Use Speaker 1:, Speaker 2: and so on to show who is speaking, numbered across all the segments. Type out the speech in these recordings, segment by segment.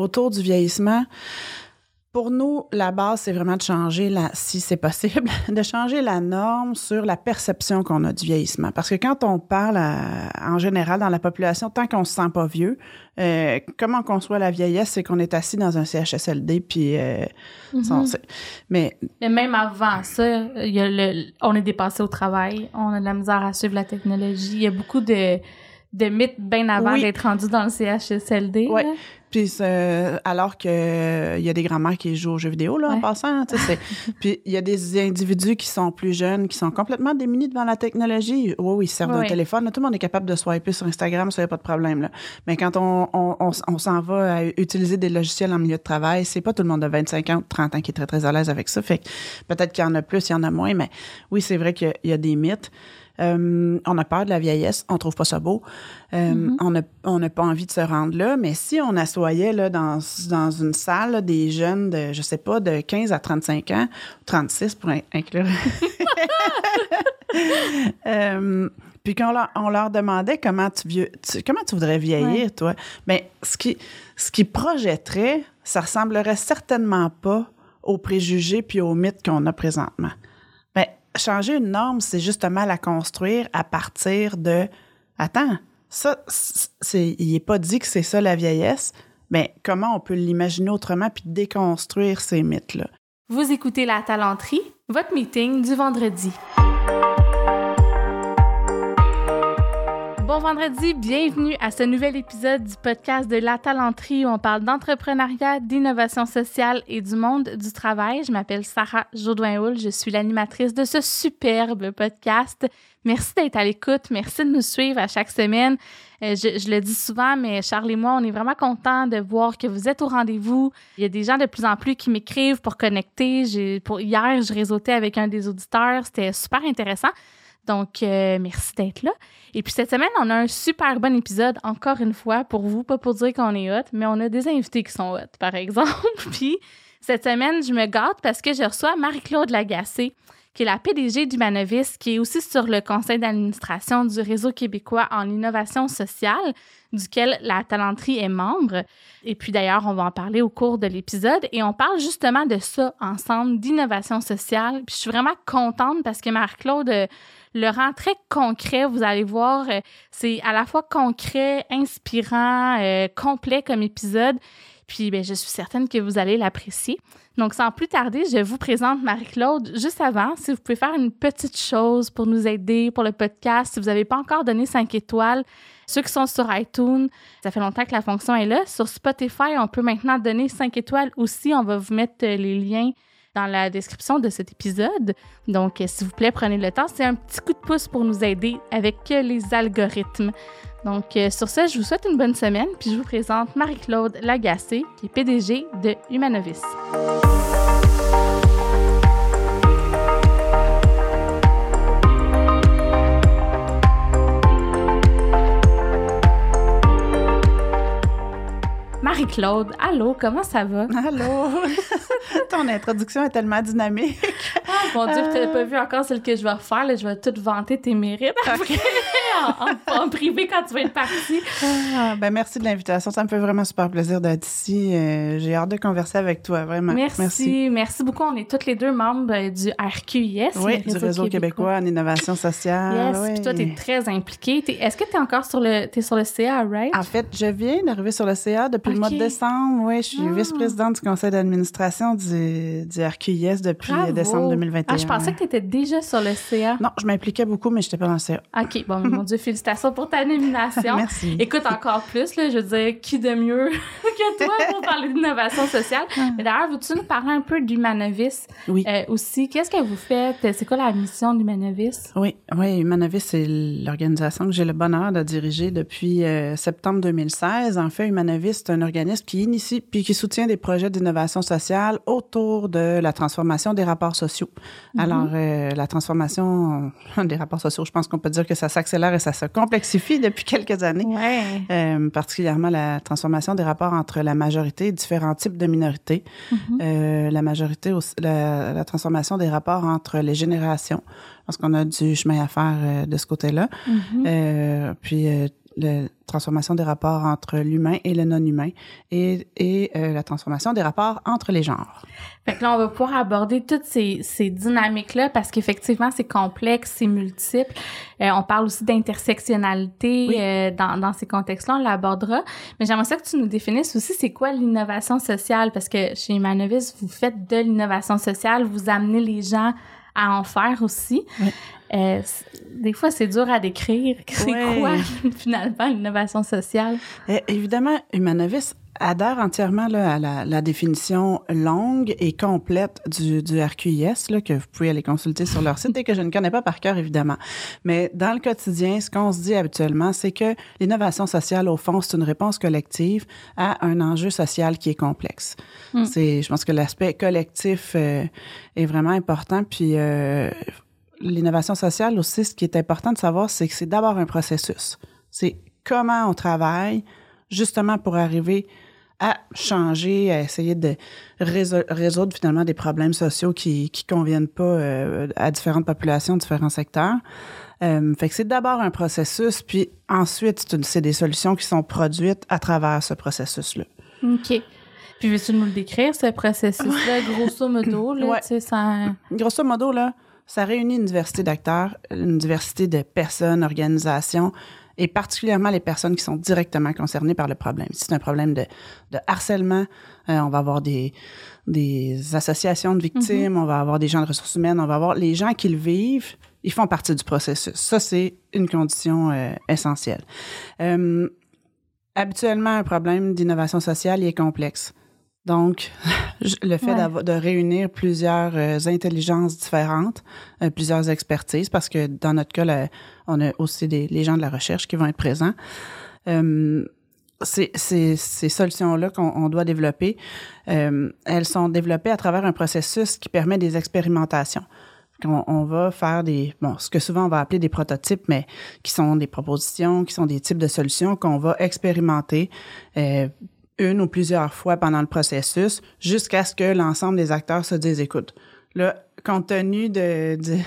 Speaker 1: autour du vieillissement, pour nous, la base, c'est vraiment de changer, la, si c'est possible, de changer la norme sur la perception qu'on a du vieillissement. Parce que quand on parle en général dans la population, tant qu'on se sent pas vieux, euh, comment on conçoit la vieillesse, c'est qu'on est assis dans un CHSLD, puis euh,
Speaker 2: mm-hmm. mais, mais même avant ça, il y a le, on est dépassé au travail, on a de la misère à suivre la technologie. Il y a beaucoup de de mythes bien avant d'être rendu dans le CHSLD.
Speaker 1: Oui. Puis alors que il y a des grands-mères qui jouent aux jeux vidéo là en passant, tu sais, puis il y a des individus qui sont plus jeunes, qui sont complètement démunis devant la technologie. Oui, oui, ils servent d'un téléphone. Tout le monde est capable de swiper sur Instagram, ça y a pas de problème là. Mais quand on, on, on, s'en va à utiliser des logiciels en milieu de travail, c'est pas tout le monde de 25 ans, 30 ans qui est très très à l'aise avec ça. Fait peut-être qu'il y en a plus, il y en a moins, mais oui, c'est vrai qu'il y a des mythes. Euh, on a peur de la vieillesse, on trouve pas ça beau. Euh, mm-hmm. On n'a pas envie de se rendre là, mais si on assoyait là, dans, dans une salle des jeunes de, je sais pas, de 15 à 35 ans, 36 pour inclure. euh, puis quand on leur, demandait comment tu, vieux, comment tu voudrais vieillir, toi, bien, ce qui, ce qui projetterait, ça ressemblerait certainement pas aux préjugés puis aux mythes qu'on a présentement changer une norme, c'est justement la construire à partir de Attends, ça, c'est, il n'est pas dit que c'est ça la vieillesse, mais comment on peut l'imaginer autrement puis déconstruire ces mythes-là?
Speaker 2: Vous écoutez La Talenterie, votre meeting du vendredi. Bon vendredi, bienvenue à ce nouvel épisode du podcast de La Talenterie où on parle d'entrepreneuriat, d'innovation sociale et du monde du travail. Je m'appelle Sarah Jourdouin-Houl, je suis l'animatrice de ce superbe podcast. Merci d'être à l'écoute, merci de nous suivre à chaque semaine. Euh, je, le dis souvent, mais Charles et moi, on est vraiment contents de voir que vous êtes au rendez-vous. Il y a des gens de plus en plus qui m'écrivent pour connecter. Hier, je réseautais avec un des auditeurs, c'était super intéressant. Donc, euh, merci d'être là. Et puis cette semaine, on a un super bon épisode, encore une fois, pour vous, pas pour dire qu'on est hot, mais on a des invités qui sont hot, par exemple. puis cette semaine, je me gâte parce que je reçois Marie-Claude Lagacé, qui est la PDG du Manovis, qui est aussi sur le conseil d'administration du Réseau québécois en innovation sociale, duquel la talenterie est membre. Et puis d'ailleurs, on va en parler au cours de l'épisode et on parle justement de ça ensemble, d'innovation sociale. Puis je suis vraiment contente parce que Marie-Claude le rend très concret. Vous allez voir, euh, c'est à la fois concret, inspirant, euh, complet comme épisode. Puis ben, je suis certaine que vous allez l'apprécier. Donc, sans plus tarder, je vous présente Marie-Claude. Juste avant, si vous pouvez faire une petite chose pour nous aider pour le podcast, si vous n'avez pas encore donné 5 étoiles, ceux qui sont sur iTunes, ça fait longtemps que la fonction est là. Sur Spotify, on peut maintenant donner 5 étoiles aussi. On va vous mettre euh, les liens dans la description de cet épisode. Donc, s'il vous plaît, prenez le temps. C'est un petit coup de pouce pour nous aider avec les algorithmes. Donc, euh, sur ce, je vous souhaite une bonne semaine, puis je vous présente Marie-Claude Lagacé, qui est PDG de Humanovis. Marie-Claude, allô, comment ça va?
Speaker 1: Allô! Ton introduction est tellement dynamique.
Speaker 2: ah, mon Dieu, tu n'as pas vu encore celle que je vais refaire. Là, je vais tout vanter tes mérites en, privé quand tu vas être partie.
Speaker 1: Ah, ben merci de l'invitation. Ça me fait vraiment super plaisir d'être ici. Euh, j'ai hâte de converser avec toi, vraiment.
Speaker 2: Merci. Merci, beaucoup. On est toutes les deux membres euh, du RQIS.
Speaker 1: Oui, du Réseau québécois. en innovation sociale.
Speaker 2: Yes, puis toi, tu es très impliquée. Est-ce que tu es encore sur le, es sur le CA, right?
Speaker 1: En fait, je viens d'arriver sur le CA depuis le mois de décembre. Oui, je suis ah. vice-présidente du conseil d'administration du, du RQIS depuis décembre 2021.
Speaker 2: Ah, je pensais que tu étais déjà sur le CA.
Speaker 1: Non, je m'impliquais beaucoup, mais je n'étais pas dans le CA.
Speaker 2: OK, bon, mon Dieu, félicitations pour ta nomination.
Speaker 1: Merci.
Speaker 2: Écoute, encore plus, là, je veux dire, qui de mieux que toi pour parler d'innovation sociale? Ah. Mais d'ailleurs, veux-tu nous parler un peu d'Humanovis
Speaker 1: oui.
Speaker 2: Euh, aussi? Qu'est-ce que vous faites? C'est quoi la mission d'Humanovis?
Speaker 1: Oui, oui, Humanovis, c'est l'organisation que j'ai le bonheur de diriger depuis euh, septembre 2016. En fait, Humanovis, c'est un organisme qui initie puis qui soutient des projets d'innovation sociale autour de la transformation des rapports sociaux. Mm-hmm. Alors, euh, la transformation des rapports sociaux, je pense qu'on peut dire que ça s'accélère ça se complexifie depuis quelques années.
Speaker 2: Ouais.
Speaker 1: Euh, particulièrement la transformation des rapports entre la majorité et différents types de minorités. Mm-hmm. euh, la majorité, aussi, la, la, transformation des rapports entre les générations, parce qu'on a du chemin à faire euh, de ce côté-là.
Speaker 2: Mm-hmm.
Speaker 1: Puis la transformation des rapports entre l'humain et le non-humain et, et euh, la transformation des rapports entre les genres.
Speaker 2: Fait que là, on va pouvoir aborder toutes ces, ces dynamiques-là parce qu'effectivement, c'est complexe, c'est multiple. Euh, on parle aussi d'intersectionnalité euh, dans, dans ces contextes-là, on l'abordera. Mais j'aimerais ça que tu nous définisses aussi c'est quoi l'innovation sociale? Parce que chez Humanovis, vous faites de l'innovation sociale, vous amenez les gens à en faire aussi. Euh, des fois, c'est dur à décrire. C'est quoi, finalement, l'innovation sociale?
Speaker 1: Eh, évidemment, Humanovis adhère entièrement là, à la, la, définition longue et complète du, du RQIS, là, que vous pouvez aller consulter sur leur site et que je ne connais pas par cœur, évidemment. Mais dans le quotidien, ce qu'on se dit habituellement, c'est que l'innovation sociale, au fond, c'est une réponse collective à un enjeu social qui est complexe. Hmm. C'est, je pense que l'aspect collectif euh, est vraiment important. Puis, euh, l'innovation sociale aussi, ce qui est important de savoir, c'est que c'est d'abord un processus. C'est comment on travaille justement pour arriver à changer, à essayer de résoudre finalement des problèmes sociaux qui qui conviennent pas euh, à différentes populations, différents secteurs. Euh, fait que c'est d'abord un processus, puis ensuite c'est des solutions qui sont produites à travers ce processus-là.
Speaker 2: OK. Puis veux-tu nous le décrire, ce processus-là, grosso modo? Là, ouais. ça...
Speaker 1: Grosso modo, là, ça réunit une diversité d'acteurs, une diversité de personnes, organisations, et particulièrement les personnes qui sont directement concernées par le problème. Si c'est un problème de, de harcèlement, euh, on va avoir des, des associations de victimes, mm-hmm. on va avoir des gens de ressources humaines, on va avoir les gens qui le vivent, ils font partie du processus. Ça, c'est une condition euh, essentielle. Euh, habituellement, un problème d'innovation sociale il est complexe. Donc, le fait de réunir plusieurs euh, intelligences différentes, euh, plusieurs expertises, parce que dans notre cas, on a aussi des, les gens de la recherche qui vont être présents. Euh, ces, ces, ces solutions-là qu'on doit développer, elles sont développées à travers un processus qui permet des expérimentations. On, on, va faire des, bon, ce que souvent on va appeler des prototypes, mais qui sont des propositions, qui sont des types de solutions qu'on va expérimenter une ou plusieurs fois pendant le processus jusqu'à ce que l'ensemble des acteurs se disent, écoute, là, compte tenu de, de,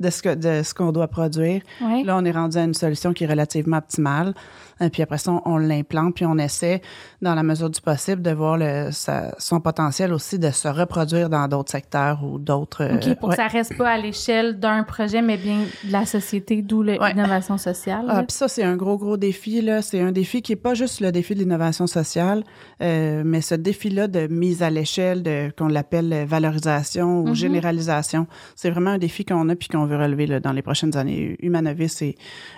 Speaker 1: de ce que de ce qu'on doit produire. Là, on est rendu à une solution qui est relativement optimale. Et puis après ça, on, l'implante, puis on essaie, dans la mesure du possible, de voir le, son potentiel aussi de se reproduire dans d'autres secteurs ou d'autres.
Speaker 2: OK, pour que ça reste pas à l'échelle d'un projet, mais bien de la société, d'où l'innovation sociale.
Speaker 1: Ah, puis ça, c'est un gros, gros défi. là. C'est un défi qui est pas juste le défi de l'innovation sociale, euh, mais ce défi-là de mise à l'échelle, de qu'on l'appelle valorisation ou mm-hmm. généralisation, c'est vraiment un défi qu'on a puis qu'on veut relever là, dans les prochaines années. Humanovis et,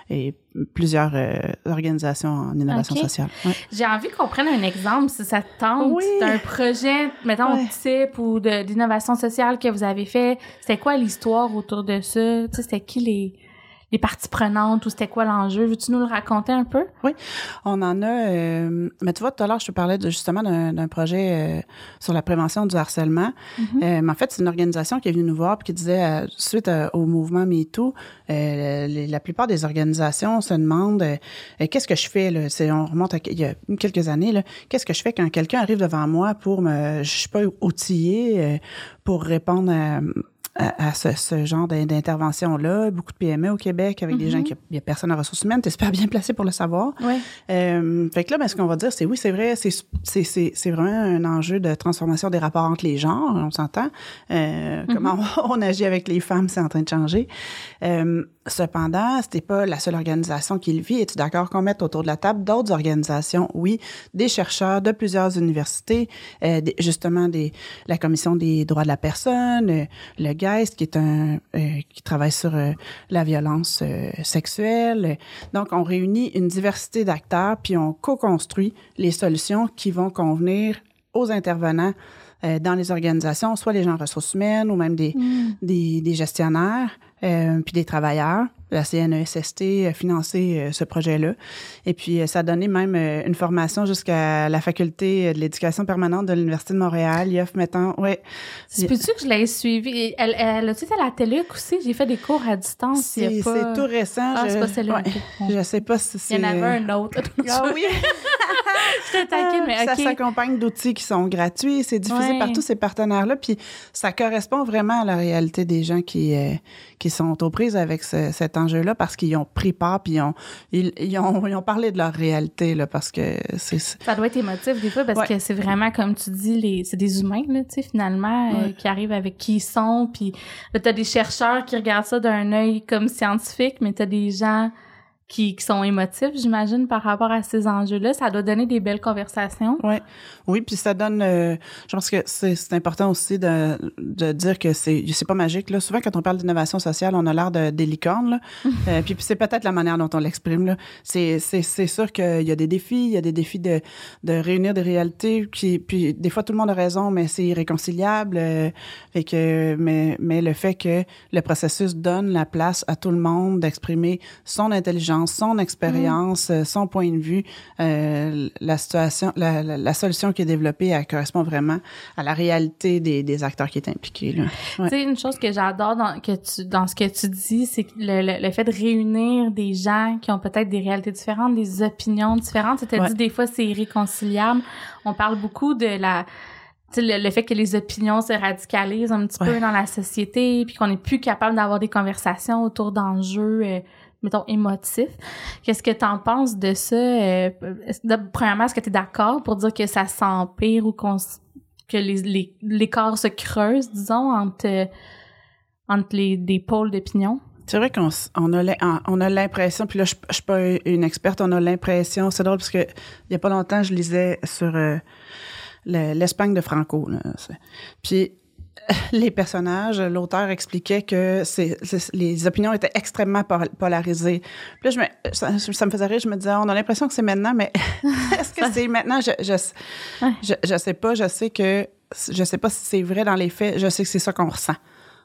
Speaker 1: et plusieurs euh, organisations en innovation sociale.
Speaker 2: J'ai envie qu'on prenne un exemple, si ça tente, d'un projet, mettons, ouais. type ou d'innovation sociale que vous avez fait. C'était quoi l'histoire autour de ça? C'était qui les les parties prenantes ou c'était quoi l'enjeu? Veux-tu nous le raconter un peu?
Speaker 1: Oui, on en a. Euh, mais tu vois, tout à l'heure, je te parlais de, justement d'un projet euh, sur la prévention du harcèlement. Mm-hmm. euh, mais en fait, c'est une organisation qui est venue nous voir et qui disait, euh, suite euh, au mouvement MeToo, la plupart des organisations se demandent qu'est-ce que je fais? Là? On remonte à il y a quelques années. Qu'est-ce que je fais quand quelqu'un arrive devant moi pour me, je suis pas outillé pour répondre à à, ce, ce, genre d'intervention-là. Beaucoup de PME au Québec avec des gens mm-hmm. qui il y a personne en ressources humaines. T'es super bien placé pour le savoir.
Speaker 2: Ouais.
Speaker 1: Euh, fait que là, ben, ce qu'on va dire, c'est oui, c'est vrai, c'est vraiment un enjeu de transformation des rapports entre les genres, on s'entend. Euh, mm-hmm. Comment on, on, agit avec les femmes, c'est en train de changer. Euh, Cependant, c'était pas la seule organisation qui le vit. Es-tu d'accord qu'on mette autour de la table d'autres organisations? Oui, des chercheurs de plusieurs universités, euh, justement des, la Commission des droits de la personne, euh, le GEIST, qui est un, euh, qui travaille sur euh, la violence euh, sexuelle. Donc, on réunit une diversité d'acteurs, puis on co-construit les solutions qui vont convenir aux intervenants dans les organisations, soit les gens en ressources humaines ou même des, mm. des, des gestionnaires puis des travailleurs. La CNESST a financé euh, ce projet-là. Et puis, euh, ça a donné même euh, une formation jusqu'à la faculté de l'éducation permanente de l'Université de Montréal. IOF mettant, ouais.
Speaker 2: Peux-tu que je l'ai suivi? Elle, elle a-tu été à la télé aussi? J'ai fait des cours à distance.
Speaker 1: C'est pas... tout récent.
Speaker 2: Ah, je... c'est pas celle-là.
Speaker 1: Ouais. Je sais pas si c'est...
Speaker 2: Il y en avait un autre.
Speaker 1: ah oui?
Speaker 2: je t'inquiète, mais
Speaker 1: Ça s'accompagne d'outils qui sont gratuits. C'est diffusé ouais. par tous ces partenaires-là. Puis, ça correspond vraiment à la réalité des gens qui, euh, qui sont aux prises avec ce, cet enjeu-là parce qu'ils ont pris part puis ils ont, ils, ont, ils ont parlé de leur réalité, là, parce que c'est...
Speaker 2: Ça doit être émotif des fois parce que c'est vraiment, comme tu dis, les, c'est des humains, là, tu sais, finalement, euh, qui arrivent avec qui ils sont. Puis t'as des chercheurs qui regardent ça d'un œil comme scientifique, mais t'as des gens qui, qui sont émotifs, j'imagine, par rapport à ces enjeux-là. Ça doit donner des belles conversations.
Speaker 1: Ouais. Oui, puis ça donne... Euh, je pense que c'est important aussi de, de dire que c'est pas magique. Là. Souvent, quand on parle d'innovation sociale, on a l'air de, des licornes. euh, puis, c'est peut-être la manière dont on l'exprime. C'est sûr qu'il y a des défis. Il y a des défis de, de réunir des réalités. Qui, puis des fois, tout le monde a raison, mais c'est irréconciliable. Euh, fait que, mais, mais le fait que le processus donne la place à tout le monde d'exprimer son intelligence son expérience, euh, son point de vue, la situation, la, la, solution qui est développée, elle correspond vraiment à la réalité des, des acteurs qui est impliqués.
Speaker 2: Tu sais, une chose que j'adore dans, que tu, dans ce que tu dis, c'est le, le, fait de réunir des gens qui ont peut-être des réalités différentes, des opinions différentes. Tu as dit des fois c'est irréconciliable. On parle beaucoup de la le, le, fait que les opinions se radicalisent un petit peu dans la société, puis qu'on n'est plus capable d'avoir des conversations autour d'enjeux euh, mettons, émotif. Qu'est-ce que tu en penses de ça? Euh, premièrement, est-ce que tu es d'accord pour dire que ça s'empire ou que les, les, corps se creusent, disons, entre, entre les des pôles d'opinion?
Speaker 1: C'est vrai qu'on on a, on a l'impression, puis là, je, je suis pas une experte, on a l'impression, c'est drôle parce que il y a pas longtemps, je lisais sur euh, l'Espagne de Franco. Là, puis les personnages, l'auteur expliquait que c'est, les opinions étaient extrêmement polarisées. Puis là, je me, ça, me faisait rire, je me disais, on a l'impression que c'est maintenant, mais est-ce que c'est maintenant? Je, je, je, sais pas, je sais que, je sais pas si c'est vrai dans les faits, je sais que c'est ça qu'on ressent.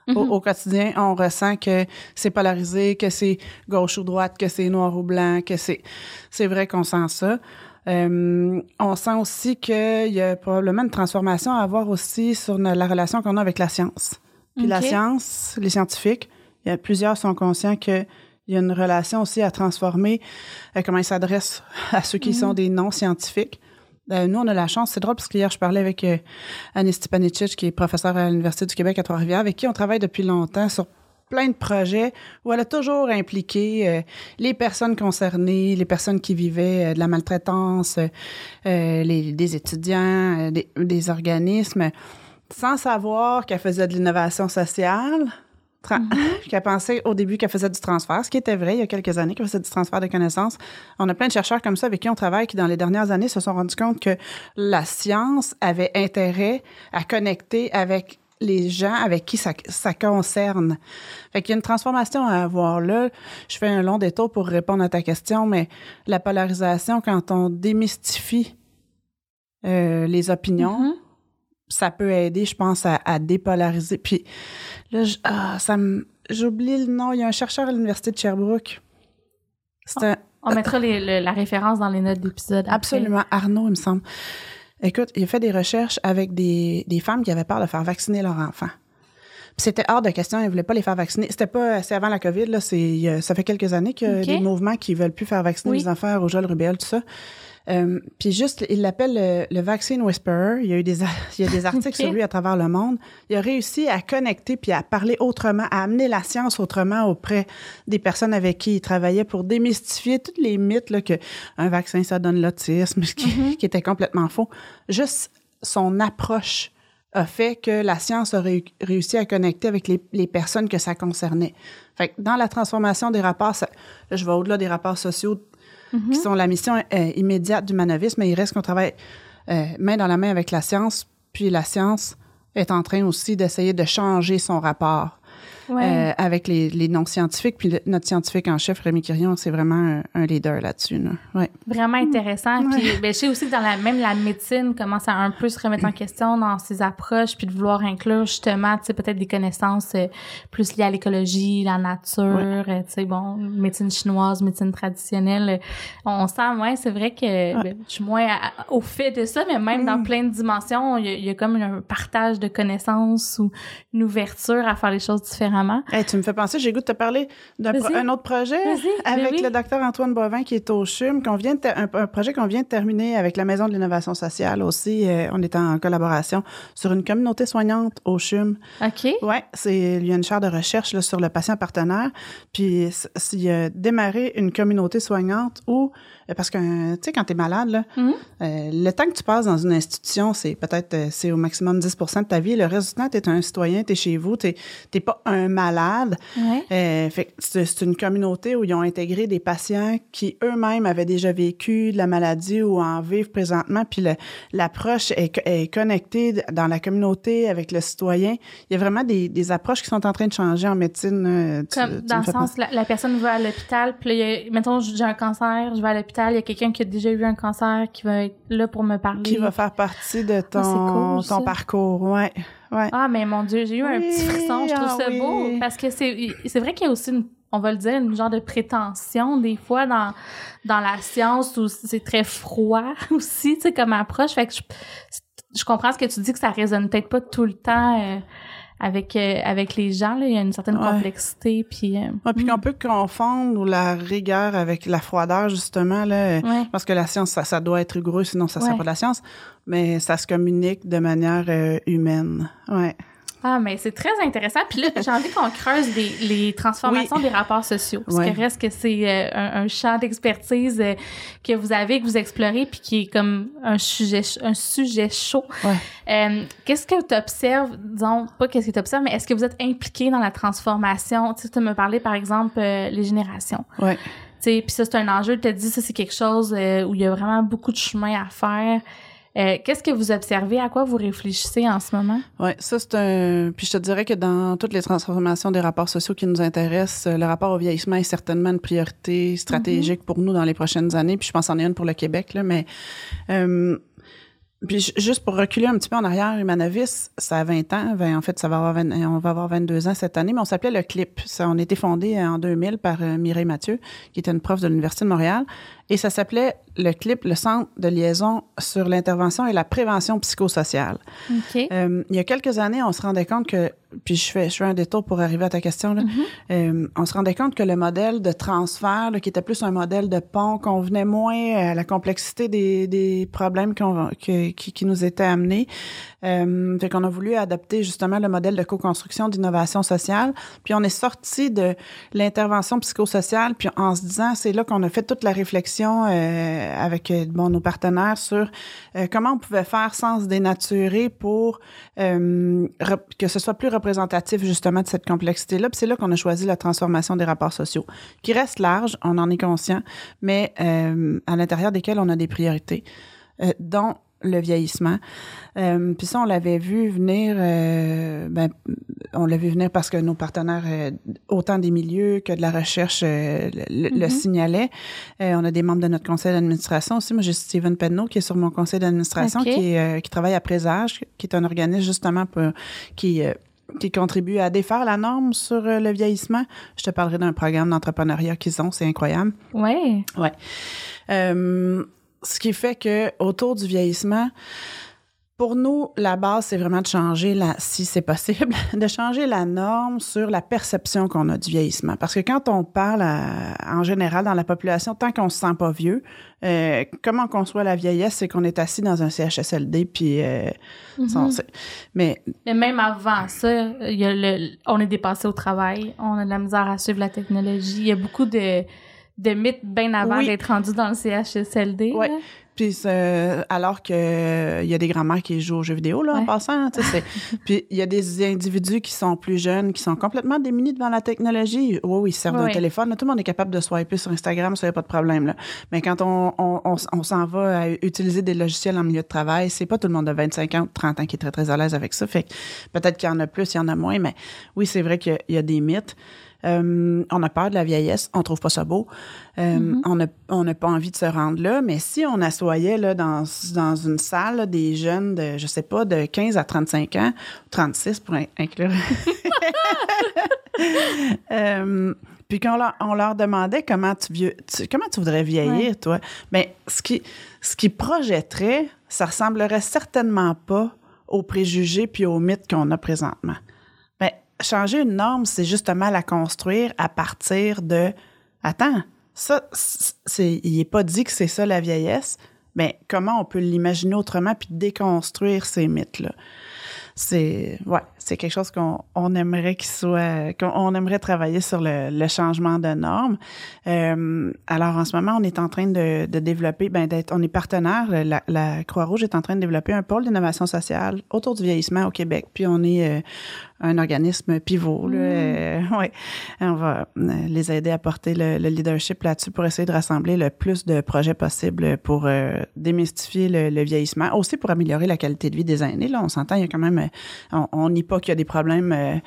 Speaker 1: au, mm-hmm. au, quotidien, on ressent que c'est polarisé, que c'est gauche ou droite, que c'est noir ou blanc, que c'est, c'est vrai qu'on sent ça. Euh, on sent aussi qu'il y a probablement une transformation à avoir aussi sur la relation qu'on a avec la science. Puis la science, les scientifiques, il y a plusieurs sont conscients qu'il y a une relation aussi à transformer, euh, comment ils s'adressent à ceux qui sont mhm. des non-scientifiques. Euh, nous, on a la chance, c'est drôle parce qu'hier, je parlais avec euh, Stipanicic, qui est professeure à l'Université du Québec à Trois-Rivières, avec qui on travaille depuis longtemps sur plein de projets où elle a toujours impliqué euh, les personnes concernées, les personnes qui vivaient euh, de la maltraitance, euh, les, des étudiants, des, des, organismes, sans savoir qu'elle faisait de l'innovation sociale. Mm-hmm. qu'elle pensait au début qu'elle faisait du transfert, ce qui était vrai il y a quelques années, qu'elle faisait du transfert de connaissances. On a plein de chercheurs comme ça avec qui on travaille qui, dans les dernières années, se sont rendus compte que la science avait intérêt à connecter avec les gens avec qui ça, ça concerne. Fait qu'il y a une transformation à avoir là. Je fais un long détour pour répondre à ta question, mais la polarisation, quand on démystifie euh, les opinions, mm-hmm. ça peut aider, je pense, à, dépolariser. Puis là, ah, ça j'oublie le nom. Il y a un chercheur à l'Université de Sherbrooke.
Speaker 2: C'est On mettra la référence dans les notes d'épisode.
Speaker 1: Absolument. Arnaud, il me semble. Écoute, il a fait des recherches avec des, des femmes qui avaient peur de faire vacciner leurs enfants. C'était hors de question, ils voulaient pas les faire vacciner. C'était pas, c'est avant la COVID, là, c'est, ça fait quelques années qu'il y a des mouvements qui veulent plus faire vacciner les enfants, rougeole, rubéole, tout ça. Euh, puis juste, il l'appelle le, le, Vaccine Whisperer. Il y a eu des, il y a des articles sur lui à travers le monde. Il a réussi à connecter puis à parler autrement, à amener la science autrement auprès des personnes avec qui il travaillait pour démystifier tous les mythes là, que un vaccin ça donne l'autisme, ce qui, mm-hmm. qui était complètement faux. Juste son approche a fait que la science a réussi à connecter avec les, les, personnes que ça concernait. Fait que dans la transformation des rapports, ça, je vais au-delà des rapports sociaux qui mhm. sont la mission immédiate du manovisme, mais il reste qu'on travaille euh, main dans la main avec la science, puis la science est en train aussi d'essayer de changer son rapport euh, avec les, les non-scientifiques. Puis notre scientifique en chef, Rémi Quirion, c'est vraiment un, leader là-dessus. Là. Ouais.
Speaker 2: Vraiment intéressant. Puis ben, je sais aussi que dans la, même la médecine commence à un peu se remettre en question dans ses approches, puis de vouloir inclure justement, tu sais, peut-être des connaissances euh, plus liées à l'écologie, la nature, euh, tu sais, bon, médecine chinoise, médecine traditionnelle. On sent, ouais, c'est vrai que ben, je suis moins au fait de ça, mais même dans mm. plein de dimensions, il y, y a comme un partage de connaissances ou une ouverture à faire les choses différentes différemment.
Speaker 1: tu me fais penser, j'ai goût de te parler d'un autre projet avec le docteur Antoine Bovin qui est au CHUM, qu'on vient un, projet qu'on vient de terminer avec la Maison de l'innovation sociale aussi. Euh, on est en collaboration sur une communauté soignante au CHUM.
Speaker 2: OK.
Speaker 1: Oui, il y a une chaire de recherche sur le patient partenaire. Puis il a démarré une communauté soignante où parce que, tu sais, quand tu es malade, là, mhm. euh, le temps que tu passes dans une institution, c'est peut-être euh, c'est au maximum 10 de ta vie. Le reste du temps, tu es un citoyen, tu es chez vous, tu n'es pas un malade. fait c'est une communauté où ils ont intégré des patients qui eux-mêmes avaient déjà vécu de la maladie ou en vivent présentement. Puis l'approche est, est, connectée dans la communauté avec le citoyen. Il y a vraiment des, des approches qui sont en train de changer en médecine.
Speaker 2: Comme dans le sens, la, la, personne va à l'hôpital, puis mettons, j'ai un cancer, je vais à l'hôpital il y a quelqu'un qui a déjà eu un cancer qui va être là pour me parler.
Speaker 1: Qui va faire partie de ton, ton parcours, ouais. ouais.
Speaker 2: Ah, mais mon Dieu, j'ai eu un petit frisson. Je trouve ah ça beau parce que c'est, c'est vrai qu'il y a aussi une on va le dire, une genre de prétention des fois dans, dans la science où c'est très froid aussi, tu sais, comme approche. Fait que je, je comprends ce que tu dis que ça résonne peut-être pas tout le temps euh, avec euh, avec les gens là, il y a une certaine complexité puis
Speaker 1: euh, puis qu'on hmm. peut confondre la rigueur avec la froideur justement là parce que la science ça, ça doit être rigoureux sinon ça sert pas de la science mais ça se communique de manière euh, humaine. Ouais
Speaker 2: ah, mais c'est très intéressant. Puis là, j'ai envie qu'on creuse les, transformations des rapports sociaux. Parce que reste que c'est euh, un, champ d'expertise euh, que vous avez, que vous explorez, puis qui est comme un sujet, un sujet chaud. Euh, qu'est-ce que tu observes, disons, pas qu'est-ce que tu observes, mais est-ce que vous êtes impliqué dans la transformation? Tu sais, tu me parlais, par exemple, les générations.
Speaker 1: Ouais.
Speaker 2: Puis ça, c'est un enjeu. Tu as dit, ça, c'est quelque chose où il y a vraiment beaucoup de chemin à faire. Euh, qu'est-ce que vous observez? À quoi vous réfléchissez en ce moment?
Speaker 1: Oui, ça, c'est un. Puis je te dirais que dans toutes les transformations des rapports sociaux qui nous intéressent, le rapport au vieillissement est certainement une priorité stratégique mm-hmm. pour nous dans les prochaines années. Puis je pense en est une pour le Québec, là, mais. Euh, puis juste pour reculer un petit peu en arrière, Humanovis, ça a 20 ans. en fait, ça va avoir on va avoir 22 ans cette année, mais on s'appelait le CLIP. Ça, on a été fondé en 2000 par euh, Mireille Mathieu, qui était une prof de l'Université de Montréal. Et ça s'appelait le CLIP, le Centre de liaison sur l'intervention et la prévention psychosociale. Euh, il y a quelques années, on se rendait compte que, puis je fais, je fais un détour pour arriver à ta question, là, mm-hmm. euh, on se rendait compte que le modèle de transfert, qui était plus un modèle de pont, convenait moins à la complexité des, des problèmes qui, qui, nous étaient amenés. Euh, fait qu'on a voulu adapter justement le modèle de co-construction d'innovation sociale. Puis on est sorti de l'intervention psychosociale, puis en se disant, c'est là qu'on a fait toute la réflexion euh, avec euh, bon, nos partenaires sur euh, comment on pouvait faire sans se dénaturer pour euh, que ce soit plus représentatif justement de cette complexité-là. Puis c'est là qu'on a choisi la transformation des rapports sociaux, qui reste large, on en est conscient, mais à l'intérieur desquels on a des priorités, dont le vieillissement. Euh, puis ça, on l'avait vu venir, euh, ben, on l'a vu venir parce que nos partenaires, euh, autant des milieux que de la recherche, le, mm-hmm. signalaient. on a des membres de notre conseil d'administration aussi. Moi, j'ai Steven Penneau qui est sur mon conseil d'administration, qui, qui travaille à Présage, qui est un organisme justement pour, qui qui contribue à défaire la norme sur le vieillissement. Je te parlerai d'un programme d'entrepreneuriat qu'ils ont, c'est incroyable.
Speaker 2: Oui.
Speaker 1: Ouais. Ce qui fait que autour du vieillissement, pour nous, la base, c'est vraiment de changer la, si c'est possible, de changer la norme sur la perception qu'on a du vieillissement. Parce que quand on parle en général dans la population, tant qu'on se sent pas vieux, euh, comment on conçoit la vieillesse, c'est qu'on est assis dans un CHSLD, puis euh, mm-hmm. mais,
Speaker 2: mais même avant ça, il y a le, on est dépassé au travail, on a de la misère à suivre la technologie. Il y a beaucoup de de mythes bien avant d'être rendu dans le CHSLD.
Speaker 1: Oui. Puis alors que il y a des grands-mères qui jouent aux jeux vidéo là en passant, puis il y a des individus qui sont plus jeunes, qui sont complètement démunis devant la technologie. Oui, oui, ils servent d'un téléphone. tout le monde est capable de swiper sur Instagram, ça y a pas de problème là. Mais quand on, on, on, s'en va à utiliser des logiciels en milieu de travail, c'est pas tout le monde de 25 ans, 30 ans qui est très très à l'aise avec ça. Fait peut-être qu'il y en a plus, il y en a moins, mais oui, c'est vrai qu'il y a des mythes. Euh, on a peur de la vieillesse, on trouve pas ça beau. Euh, mm-hmm. On n'a pas envie de se rendre là, mais si on assoyait là, dans, dans une salle des jeunes de, je sais pas, de 15 à 35 ans, 36 pour inclure. euh, puis quand on leur, demandait comment tu, vieux, comment tu voudrais vieillir, toi, bien, ce qui, ce qui projetterait, ça ressemblerait certainement pas aux préjugés puis aux mythes qu'on a présentement. Changer une norme, c'est justement la construire à partir de attends, ça, c'est, il n'est pas dit que c'est ça la vieillesse, mais comment on peut l'imaginer autrement puis déconstruire ces mythes-là? c'est ouais, c'est quelque chose qu'on on aimerait qu'il soit qu'on aimerait travailler sur le, le changement de normes. Euh, alors en ce moment, on est en train de, de développer, ben d'être, on est partenaire. La, la Croix-Rouge est en train de développer un pôle d'innovation sociale autour du vieillissement au Québec. Puis on est euh, un organisme pivot. Là, mm. euh, ouais. On va euh, les aider à porter le, le leadership là-dessus pour essayer de rassembler le plus de projets possibles pour euh, démystifier le, le, vieillissement, aussi pour améliorer la qualité de vie des aînés. Là, on s'entend, il y a quand même, on nie pas qu'il y a des problèmes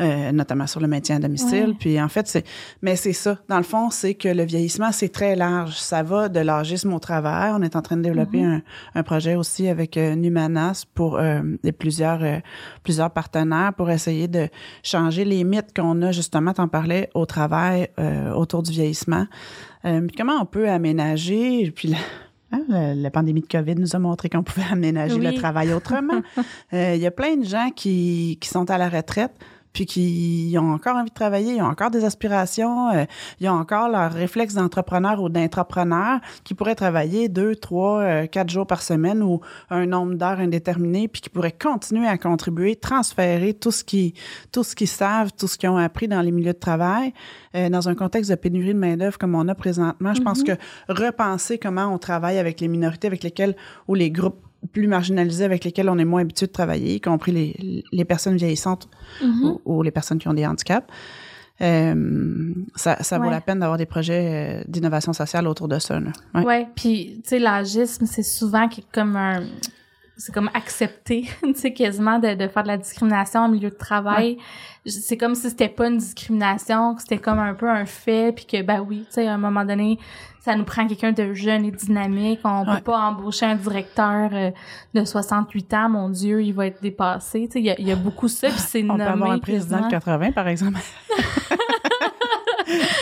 Speaker 1: euh, notamment sur le maintien à domicile. Puis en fait, c'est, mais c'est ça. Dans le fond, c'est que le vieillissement, c'est très large. Ça va de l'âgisme au travail. On est en train de développer mm-hmm. un, un, projet aussi avec euh, Numanas pour euh, plusieurs euh, plusieurs partenaires pour essayer de changer les mythes qu'on a justement, t'en parlais, au travail autour du vieillissement. comment on peut aménager puis hein, la, pandémie de COVID nous a montré qu'on pouvait aménager le travail autrement. Il y a plein de gens qui, qui sont à la retraite puis qui ont encore envie de travailler, ils ont encore des aspirations, euh, ils ont encore leur réflexe d'entrepreneur ou d'intrapreneur qui pourraient travailler deux, trois, euh, quatre jours par semaine ou un nombre d'heures indéterminé, puis qui pourraient continuer à contribuer, transférer tout ce qui, tout ce qu'ils savent, tout ce qu'ils ont appris dans les milieux de travail, euh, dans un contexte de pénurie de main d'œuvre comme on a présentement. Je pense mm-hmm. que repenser comment on travaille avec les minorités avec lesquelles ou les groupes plus marginalisés avec lesquels on est moins habitué de travailler, y compris les, les personnes vieillissantes mm-hmm. ou, les personnes qui ont des handicaps. Euh, ça, ça vaut la peine d'avoir des projets euh, d'innovation sociale autour de ça.
Speaker 2: Oui, ouais, puis tu sais, l'agisme, c'est souvent comme un c'est comme accepter, tu sais, quasiment de, de faire de la discrimination en milieu de travail. C'est comme si c'était pas une discrimination, que c'était comme un peu un fait, puis que, ben oui, tu sais, à un moment donné, ça nous prend quelqu'un de jeune et dynamique. On peut pas embaucher un directeur euh, de 68 ans, mon Dieu, il va être dépassé. Tu sais, il y a, y a, beaucoup ça, puis c'est nommé...
Speaker 1: On peut avoir un président de 80, par exemple.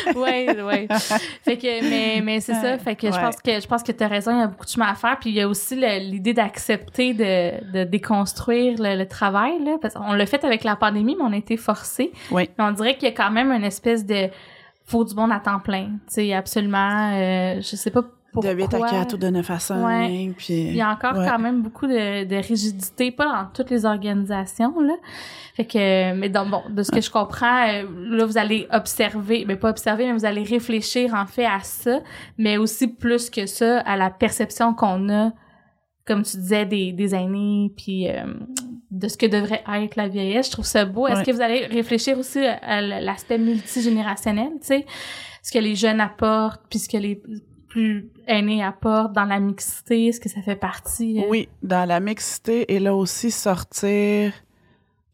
Speaker 2: oui, oui. Fait que, mais, mais c'est ça. Fait que je pense que je pense que tu as raison, il y a beaucoup de chemin à faire. Puis il y a aussi l'idée d'accepter de, de déconstruire le, travail. Là, parce qu'on l'a fait avec la pandémie, mais on a été forcés.
Speaker 1: Oui.
Speaker 2: Mais on dirait qu'il y a quand même une espèce de faut du monde à temps plein. Tu sais, absolument. Euh, je sais pas
Speaker 1: de 8 à 4 ou de 9 à 5. Puis,
Speaker 2: il y a encore quand même beaucoup de, de, rigidité, pas dans toutes les organisations. Là. Fait que, mais donc, bon, de ce que je comprends, euh, là, vous allez observer, mais pas observer, mais vous allez réfléchir en fait à ça, mais aussi plus que ça, à la perception qu'on a, comme tu disais, des, des aînés, puis euh, de ce que devrait être la vieillesse. Je trouve ça beau. Est-ce que vous allez réfléchir aussi à l'aspect multigénérationnel, tu sais? Ce que les jeunes apportent, puis ce que les plus aînés apportent dans la mixité? Est-ce que ça fait partie?
Speaker 1: Euh? Oui, dans la mixité et là aussi sortir.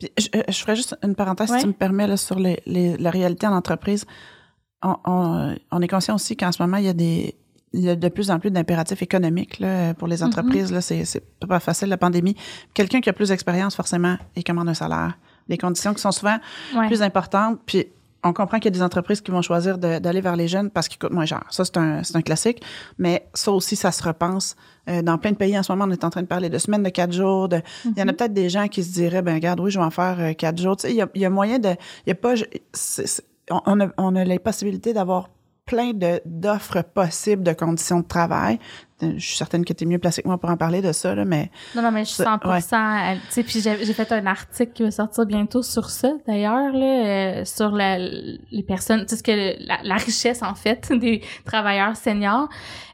Speaker 1: je, je, ferais juste une parenthèse, si tu me permets, là, sur les, les, la réalité en entreprise. On, on, on est conscient aussi qu'en ce moment, il y a des il y a de plus en plus d'impératifs économiques là, pour les mm-hmm. entreprises. Là, c'est, pas facile, la pandémie. Quelqu'un qui a plus d'expérience, forcément, il commande un salaire. Les conditions qui sont souvent plus importantes. Puis on comprend qu'il y a des entreprises qui vont choisir d'aller vers les jeunes parce qu'ils coûtent moins cher. Ça, c'est un, un, classique. Mais ça aussi, ça se repense. Euh, dans plein de pays, en ce moment, on est en train de parler de semaines de quatre jours. De, Il y en a mhm. peut-être des gens qui se diraient, ben regarde, oui, je vais en faire euh, quatre jours. Tu sais, il y a, il y a moyen de... Il y a pas... on, a, on a les possibilités d'avoir plein d'offres possibles de conditions de travail je suis certaine que tu es mieux placée que moi pour en parler de ça, là, mais...
Speaker 2: Non, non, mais je suis 100 ouais. Tu sais, puis j'ai fait un article qui va sortir bientôt sur ça, d'ailleurs, là, euh, sur la, les personnes, tu sais, que la, la, richesse, en fait, des travailleurs seniors.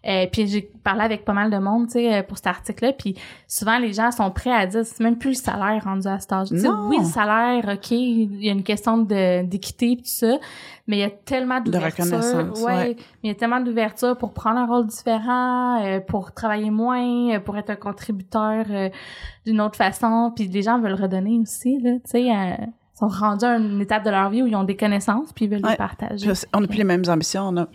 Speaker 2: Euh, puis j'ai parlé avec pas mal de monde, tu sais, euh, pour cet article-là, puis souvent, les gens sont prêts à dire, c'est même plus le salaire rendu à cet âge. Oui, le salaire, OK, il y a une question d'équité tout ça, mais il y a tellement d'ouverture. De reconnaissance, ouais, ouais. Mais il y a tellement d'ouverture pour prendre un rôle différent, euh, pour travailler moins, euh, pour être un contributeur euh, d'une autre façon. Puis les gens veulent redonner aussi, là, tu sais. Euh, sont rendus à une étape de leur vie où ils ont des connaissances puis ils veulent les partager.
Speaker 1: On n'a plus les mêmes ambitions. On a...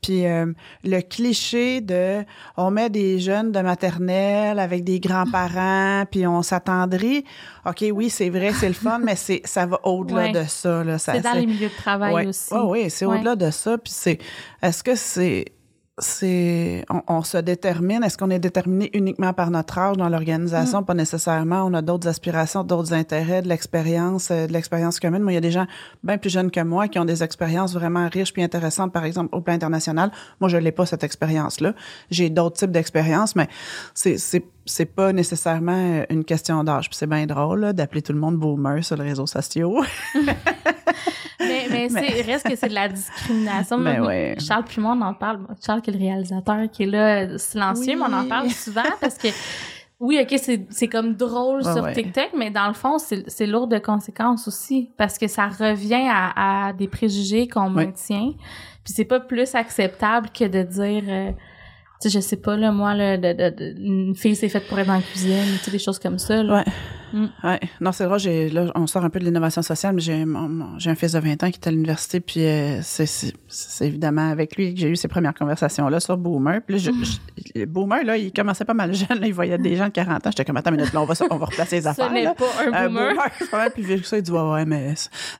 Speaker 1: Puis le cliché de on met des jeunes de maternelle avec des grands-parents puis on s'attendrit. OK, oui, c'est vrai, c'est le fun, mais c'est ça va au-delà de ça.
Speaker 2: c'est dans les milieux de travail aussi.
Speaker 1: oui, c'est au-delà de ça. Puis c'est est-ce que c'est c'est on, se détermine. Est-ce qu'on est déterminé uniquement par notre âge dans l'organisation? Mm. Pas nécessairement. On a d'autres aspirations, d'autres intérêts, de l'expérience, euh, de l'expérience commune. Moi, il y a des gens bien plus jeunes que moi qui ont des expériences vraiment riches puis intéressantes, par exemple, au plan international. Moi, je n'ai pas cette expérience-là. J'ai d'autres types d'expériences, mais c'est, c'est, c'est pas nécessairement une question d'âge. Puis c'est bien drôle d'appeler tout le monde boomer sur les réseaux sociaux.
Speaker 2: mais, mais, reste que c'est de la discrimination. Ben Charles puis moi, on en parle. Charles, qui est le réalisateur, qui est là, silencieux, mais on en parle souvent parce que oui, OK, c'est comme drôle sur TikTok, mais dans le fond, c'est lourd de conséquences aussi parce que ça revient à, à des préjugés qu'on maintient. Puis c'est pas plus acceptable que de dire... Euh, tu sais, je sais pas, là, moi, là, de, de, une fille s'est faite pour être dans la cuisine, tu sais, des choses comme ça, là.
Speaker 1: Ouais. Mm. Ouais. Non, c'est vrai, j'ai, là, on sort un peu de l'innovation sociale, mais j'ai, j'ai un fils de 20 ans qui est à l'université, puis euh, c'est, c'est, évidemment avec lui que j'ai eu ces premières conversations-là sur Boomer. Puis là, je, Boomer, là, il commençait pas mal jeune, là, il voyait des gens de 40 ans. J'étais comme, attends, minute, là, on va, on va replacer les affaires.
Speaker 2: Ce n'est pas un boomer. boomer
Speaker 1: c'est pas mal plus vieux que ça. Il dit, ouais, ouais, mais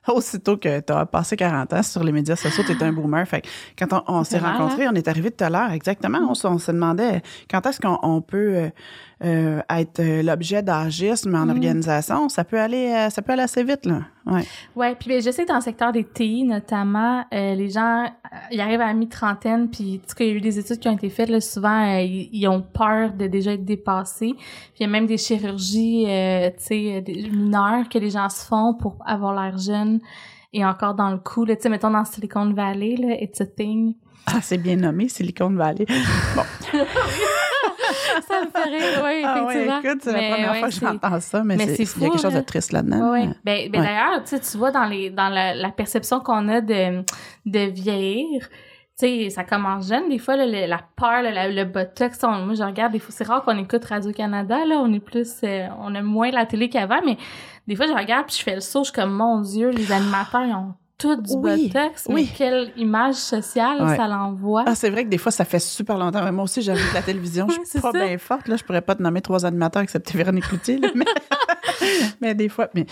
Speaker 1: aussitôt que t'as passé 40 ans sur les médias sociaux, t'es un boomer. Fait quand on, s'est rencontrés, on est arrivé tout à l'heure, exactement, on, on se demandait quand est-ce qu'on peut euh, euh, être euh, l'objet d'agisme en mm. organisation, ça peut aller ça peut aller assez vite là. Ouais.
Speaker 2: Ouais, puis ben, je sais que dans le secteur des TI notamment, les gens ils arrivent à la mi-trentaine puis tu sais il y a eu des études qui ont été faites là, souvent ils, ont peur de déjà être dépassés. Puis il y a même des chirurgies tu sais mineures que les gens se font pour avoir l'air jeune et encore dans le coup là, tu sais mettons dans Silicon Valley là, it's a thing.
Speaker 1: Ah, c'est bien nommé, Silicon Valley. Bon.
Speaker 2: ça me fait rire, oui,
Speaker 1: effectivement. Ah écoute, c'est la première fois que j'entends ça, mais, c'est il y a quelque chose de triste là-dedans.
Speaker 2: Oui, ben, ben d'ailleurs, tu vois dans les dans la, la perception qu'on a de de vieillir, tu sais, ça commence jeune, des fois, la peur, le botox, moi, je regarde, des fois, c'est rare qu'on écoute Radio-Canada, là, on est plus, euh, on aime moins la télé qu'avant, mais des fois, je regarde, puis je fais le saut, je suis comme, mon Dieu, les animateurs, ils ont tout du botox, mais quelle image sociale ça l'envoie.
Speaker 1: Ah, c'est vrai que des fois, ça fait super longtemps. Moi aussi, j'avoue la télévision, je suis pas bien forte. Là, je pourrais pas te nommer trois animateurs excepté Véronique Cloutier. mais... des fois, mais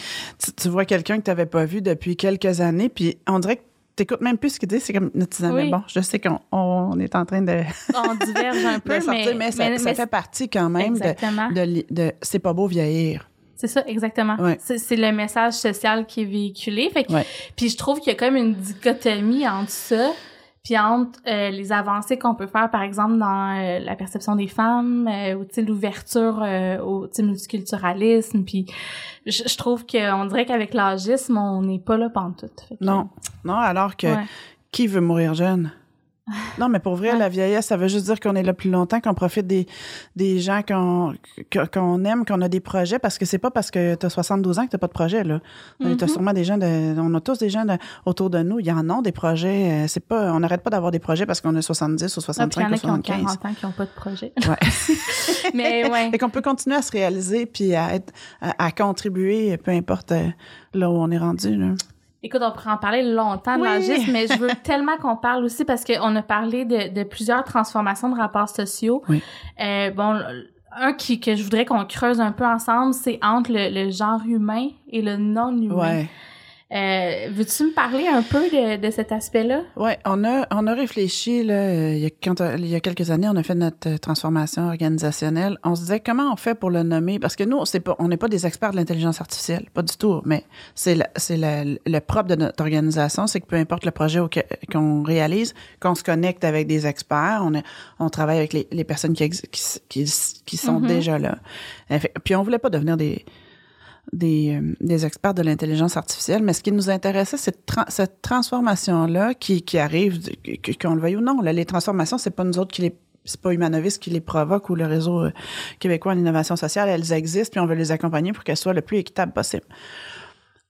Speaker 1: tu, vois quelqu'un que tu n'avais pas vu depuis quelques années, puis on dirait que tu n'écoutes même plus ce qu'il dit. C'est comme, notre oui. bon, je sais qu'on est en train de...
Speaker 2: on diverge un peu,
Speaker 1: mais, ça, fait partie quand même de, de c'est pas beau vieillir.
Speaker 2: C'est ça, exactement. C'est le message social qui est véhiculé. Fait Puis je trouve qu'il y a même une dichotomie entre ça puis entre euh, les avancées qu'on peut faire, par exemple, dans euh, la perception des femmes, euh, ou l'ouverture au multiculturalisme, puis je, trouve qu'on dirait qu'avec l'agisme, on n'est pas là pantoute.
Speaker 1: tout. Non, non, alors que qui veut mourir jeune? Non, mais pour vrai, la vieillesse, ça veut juste dire qu'on est là plus longtemps, qu'on profite des, des gens qu'on qu'on aime, qu'on a des projets, parce que c'est pas parce que tu as 72 ans que tu pas de projet. Là. Tu as mm-hmm. sûrement des gens, de, on a tous des gens autour de nous, il y en a des projets. Euh, c'est pas, on n'arrête pas d'avoir des projets parce qu'on a 70 ou 65 ou 75. Il y en a
Speaker 2: qui ont 40 ans qui n'ont pas de projet. Ouais. mais ouais.
Speaker 1: Et qu'on peut continuer à se réaliser puis à, être, à, contribuer, peu importe euh, là où on est rendu. Là.
Speaker 2: Écoute, on pourrait en parler longtemps de l'agisme, mais je veux tellement qu'on parle aussi parce qu'on a parlé de, de, plusieurs transformations de rapports sociaux. Oui. Euh, bon, un qui, que je voudrais qu'on creuse un peu ensemble, c'est entre le, le, genre humain et le non-humain. Ouais. Euh, Veux-tu me parler un peu de, de cet aspect-là?
Speaker 1: Oui, on a, on a réfléchi, là, il, y a, quand, il y a quelques années, on a fait notre transformation organisationnelle. On se disait comment on fait pour le nommer? Parce que nous, c'est pas, on n'est pas des experts de l'intelligence artificielle, pas du tout, mais c'est c'est le propre de notre organisation, c'est que peu importe le projet qu'on réalise, qu'on se connecte avec des experts, on, est, on travaille avec les, les personnes qui, qui, qui, sont mm-hmm. déjà là. Puis on voulait pas devenir des des, euh, des experts de l'intelligence artificielle, mais ce qui nous intéressait, c'est cette transformation-là qui, qui arrive, qu'on le veuille ou non. Les transformations, c'est pas nous autres qui les c'est pas Humanovis qui les provoque ou le réseau euh, québécois en innovation sociale, elles existent, puis on veut les accompagner pour qu'elles soient le plus équitables possible.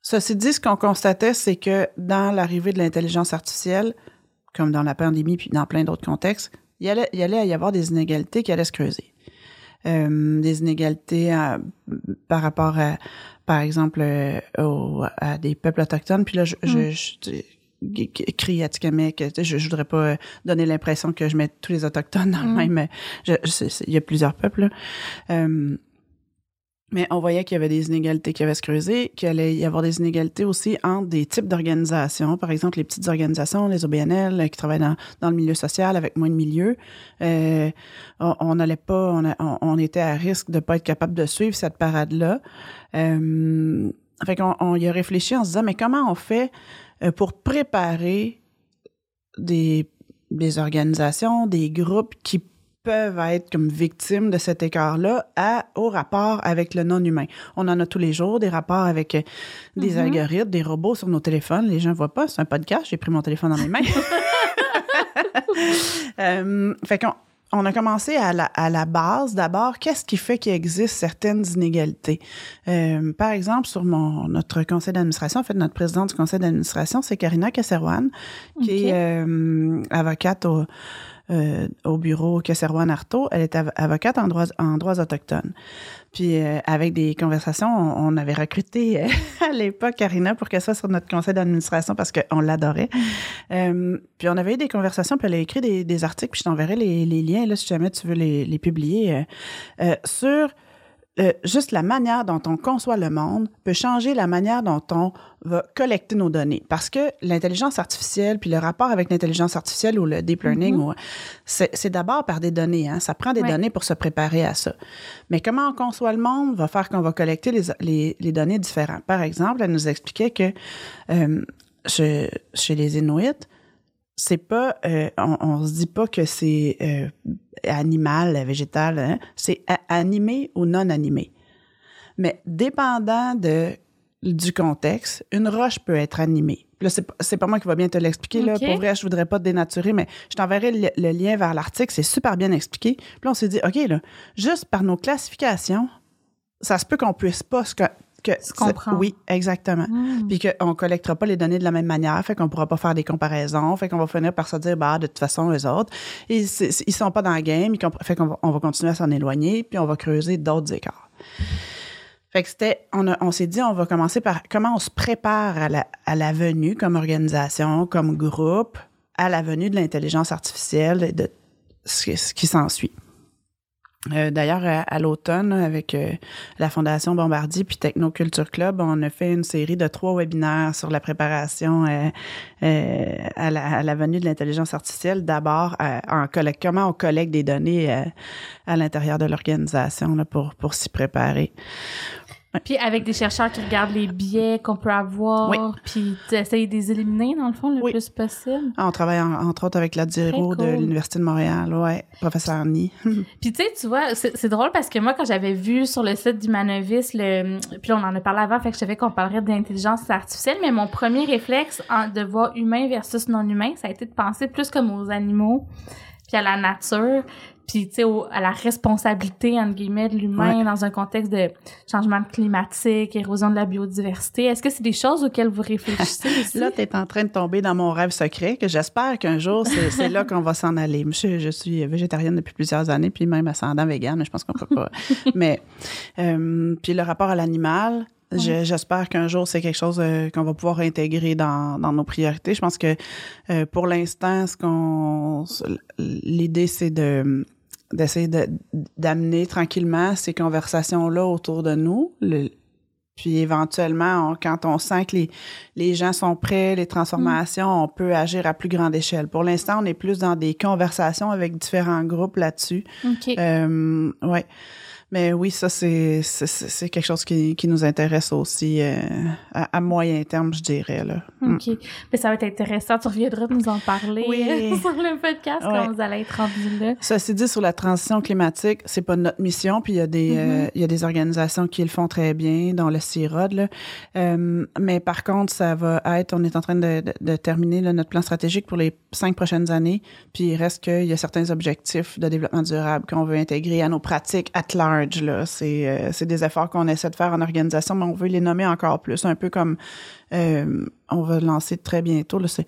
Speaker 1: Ceci dit, ce qu'on constatait, c'est que dans l'arrivée de l'intelligence artificielle, comme dans la pandémie, puis dans plein d'autres contextes, il allait, il allait y avoir des inégalités qui allaient se creuser. Euh, des inégalités par rapport à, par exemple, euh, à des peuples autochtones. Puis là, je, je, mm. je crie à je, je voudrais pas donner l'impression que je mets tous les autochtones dans le mm. même. il y a plusieurs peuples. Euh, Mais on voyait qu'il y avait des inégalités qui avaient se creuser, qu'il allait y avoir des inégalités aussi entre des types d'organisations. Par exemple, les petites organisations, les OBNL, euh, qui travaillent dans, dans le milieu social avec moins de milieux. Euh, on n'allait pas, on, on, était à risque de pas être capable de suivre cette parade-là. Euh, fait qu'on on y a réfléchi en se disant, mais comment on fait euh, pour préparer des, des organisations, des groupes qui peuvent être comme victimes de cet écart-là à, au rapport avec le non-humain. On en a tous les jours, des rapports avec euh, des mm-hmm. algorithmes, des robots sur nos téléphones. Les gens ne voient pas, c'est un podcast, j'ai pris mon téléphone dans mes mains. euh, fait qu'on on a commencé à la, à la base d'abord, qu'est-ce qui fait qu'il existe certaines inégalités? Euh, par exemple, sur mon notre conseil d'administration, en fait, notre présidente du conseil d'administration, c'est Karina Kasserwan, qui est euh, avocate au, euh, au bureau Kesserwan Artaud. Elle était avocate en droits, en droits autochtones. Puis euh, avec des conversations, on, avait recruté euh, à l'époque Karina pour qu'elle soit sur notre conseil d'administration parce qu'on l'adorait. puis on avait eu des conversations, puis elle a écrit des, des articles, puis je t'enverrai les, les, liens là si jamais tu veux les, les publier sur juste la manière dont on conçoit le monde peut changer la manière dont on va collecter nos données. Parce que l'intelligence artificielle, puis le rapport avec l'intelligence artificielle ou le deep learning, mm-hmm. c'est d'abord par des données. Hein? Ça prend des données pour se préparer à ça. Mais comment on conçoit le monde va faire qu'on va collecter les, les, les, données différentes. Par exemple, elle nous expliquait que euh, chez, chez les Inuits, c'est pas, euh, on, on, se dit pas que c'est euh, animal, végétal, hein? c'est animé ou non animé. Mais dépendant de du contexte, une roche peut être animée. Là, c'est, c'est pas moi qui va bien te l'expliquer. Là. Pour vrai, je voudrais pas te dénaturer, mais je t'enverrai le, lien vers l'article. C'est super bien expliqué. Puis là, on s'est dit, OK, là, juste par nos classifications, ça se peut qu'on puisse pas que Oui, exactement. Hmm. Puis qu'on collectera pas les données de la même manière, fait qu'on pourra pas faire des comparaisons, fait qu'on va finir par se dire, bah, de toute façon, eux autres, ils, ils sont pas dans le game, fait qu'on va, on va continuer à s'en éloigner, puis on va creuser d'autres écarts. Fait que c'était, on, on s'est dit, on va commencer par comment on se prépare à la, à la venue comme organisation, comme groupe, à la venue de l'intelligence artificielle et de ce qui s'ensuit. Euh, d'ailleurs, à, l'automne, avec euh, la Fondation Bombardier puis Technoculture Club, on a fait une série de trois webinaires sur la préparation euh, à, la, venue de l'intelligence artificielle. D'abord, en comment on collecte des données à l'intérieur de l'organisation pour, pour s'y préparer.
Speaker 2: Puis avec des chercheurs qui regardent les biais qu'on peut avoir, puis tu essayes de les éliminer, dans le fond, le plus possible.
Speaker 1: Ah, on travaille entre autres avec la Diro de l'Université de Montréal, ouais, professeur Ni.
Speaker 2: puis tu sais, tu vois, c'est drôle parce que moi, quand j'avais vu sur le site d'Humanovis, le, puis on en a parlé avant, fait que je savais qu'on parlerait d'intelligence artificielle, mais mon premier réflexe de voir humain versus non humain, ça a été de penser plus comme aux animaux, puis à la nature puis tu sais à la responsabilité entre guillemets de l'humain dans un contexte de changement climatique, érosion de la biodiversité. Est-ce que c'est des choses auxquelles vous réfléchissez
Speaker 1: là, tu es en train de tomber dans mon rêve secret que j'espère qu'un jour c'est là qu'on va s'en aller. Je, je suis végétarienne depuis plusieurs années puis même ascendant vegan, je pense qu'on peut pas. Mais euh, puis le rapport à l'animal, J'espère qu'un jour, c'est quelque chose euh, qu'on va pouvoir intégrer dans, dans, nos priorités. Je pense que euh, pour l'instant, ce qu'on l'idée, c'est de d'essayer d'amener tranquillement ces conversations-là autour de nous. puis éventuellement, quand on sent que les, les gens sont prêts, les transformations, on peut agir à plus grande échelle. Pour l'instant, on est plus dans des conversations avec différents groupes là-dessus.
Speaker 2: OK.
Speaker 1: Euh, ouais. Mais oui, ça, c'est, c'est, quelque chose qui, qui nous intéresse aussi euh, à, moyen terme, je dirais. Là.
Speaker 2: Mm. OK. Mais ça va être intéressant. Tu reviendras nous en parler euh, sur le podcast quand vous allez être rendu là.
Speaker 1: Ceci dit, sur la transition climatique, c'est pas notre mission. Puis il y, a des, euh, mm-hmm. il y a des organisations qui le font très bien, dont le CIROD. Là. mais par contre, ça va être, on est en train de, de, terminer notre plan stratégique pour les cinq prochaines années. Puis il reste qu'il y a certains objectifs de développement durable qu'on veut intégrer à nos pratiques at large euh, c'est, des efforts qu'on essaie de faire en organisation, mais on veut les nommer encore plus, un peu comme euh, on va lancer très bientôt. c'est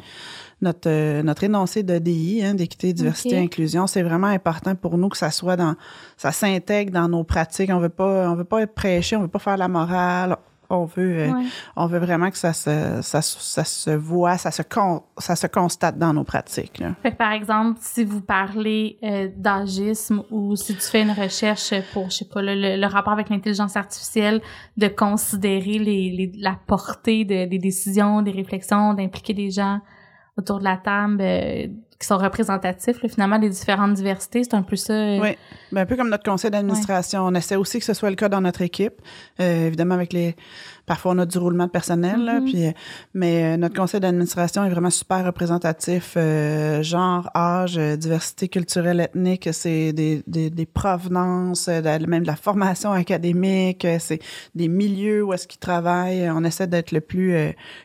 Speaker 1: notre, euh, notre énoncé d'EDI, hein, d'équité, diversité, inclusion. C'est vraiment important pour nous que ça soit dans, ça s'intègre dans nos pratiques. On veut pas, on veut pas prêcher, on veut pas faire la morale On veut, on veut vraiment que ça se, ça, ça se voit, ça se, ça se constate dans nos pratiques.
Speaker 2: Fait par exemple, si vous parlez d'agisme ou si tu fais une recherche pour, je sais pas, le, rapport avec l'intelligence artificielle, de considérer les, la portée de, des décisions, des réflexions, d'impliquer des gens autour de la table qui sont représentatifs, finalement, des différentes diversités. C'est un peu ça. Euh,
Speaker 1: oui, ben, un peu comme notre conseil d'administration. On essaie aussi que ce soit le cas dans notre équipe. Euh, évidemment, avec les Parfois, on a du roulement de personnel, mm-hmm. puis, euh, mais euh, notre conseil d'administration est vraiment super représentatif. Euh, genre, âge, diversité culturelle, ethnique, c'est des, des, des provenances, même de la formation académique, c'est des milieux où est-ce qu'ils travaillent. On essaie d'être le plus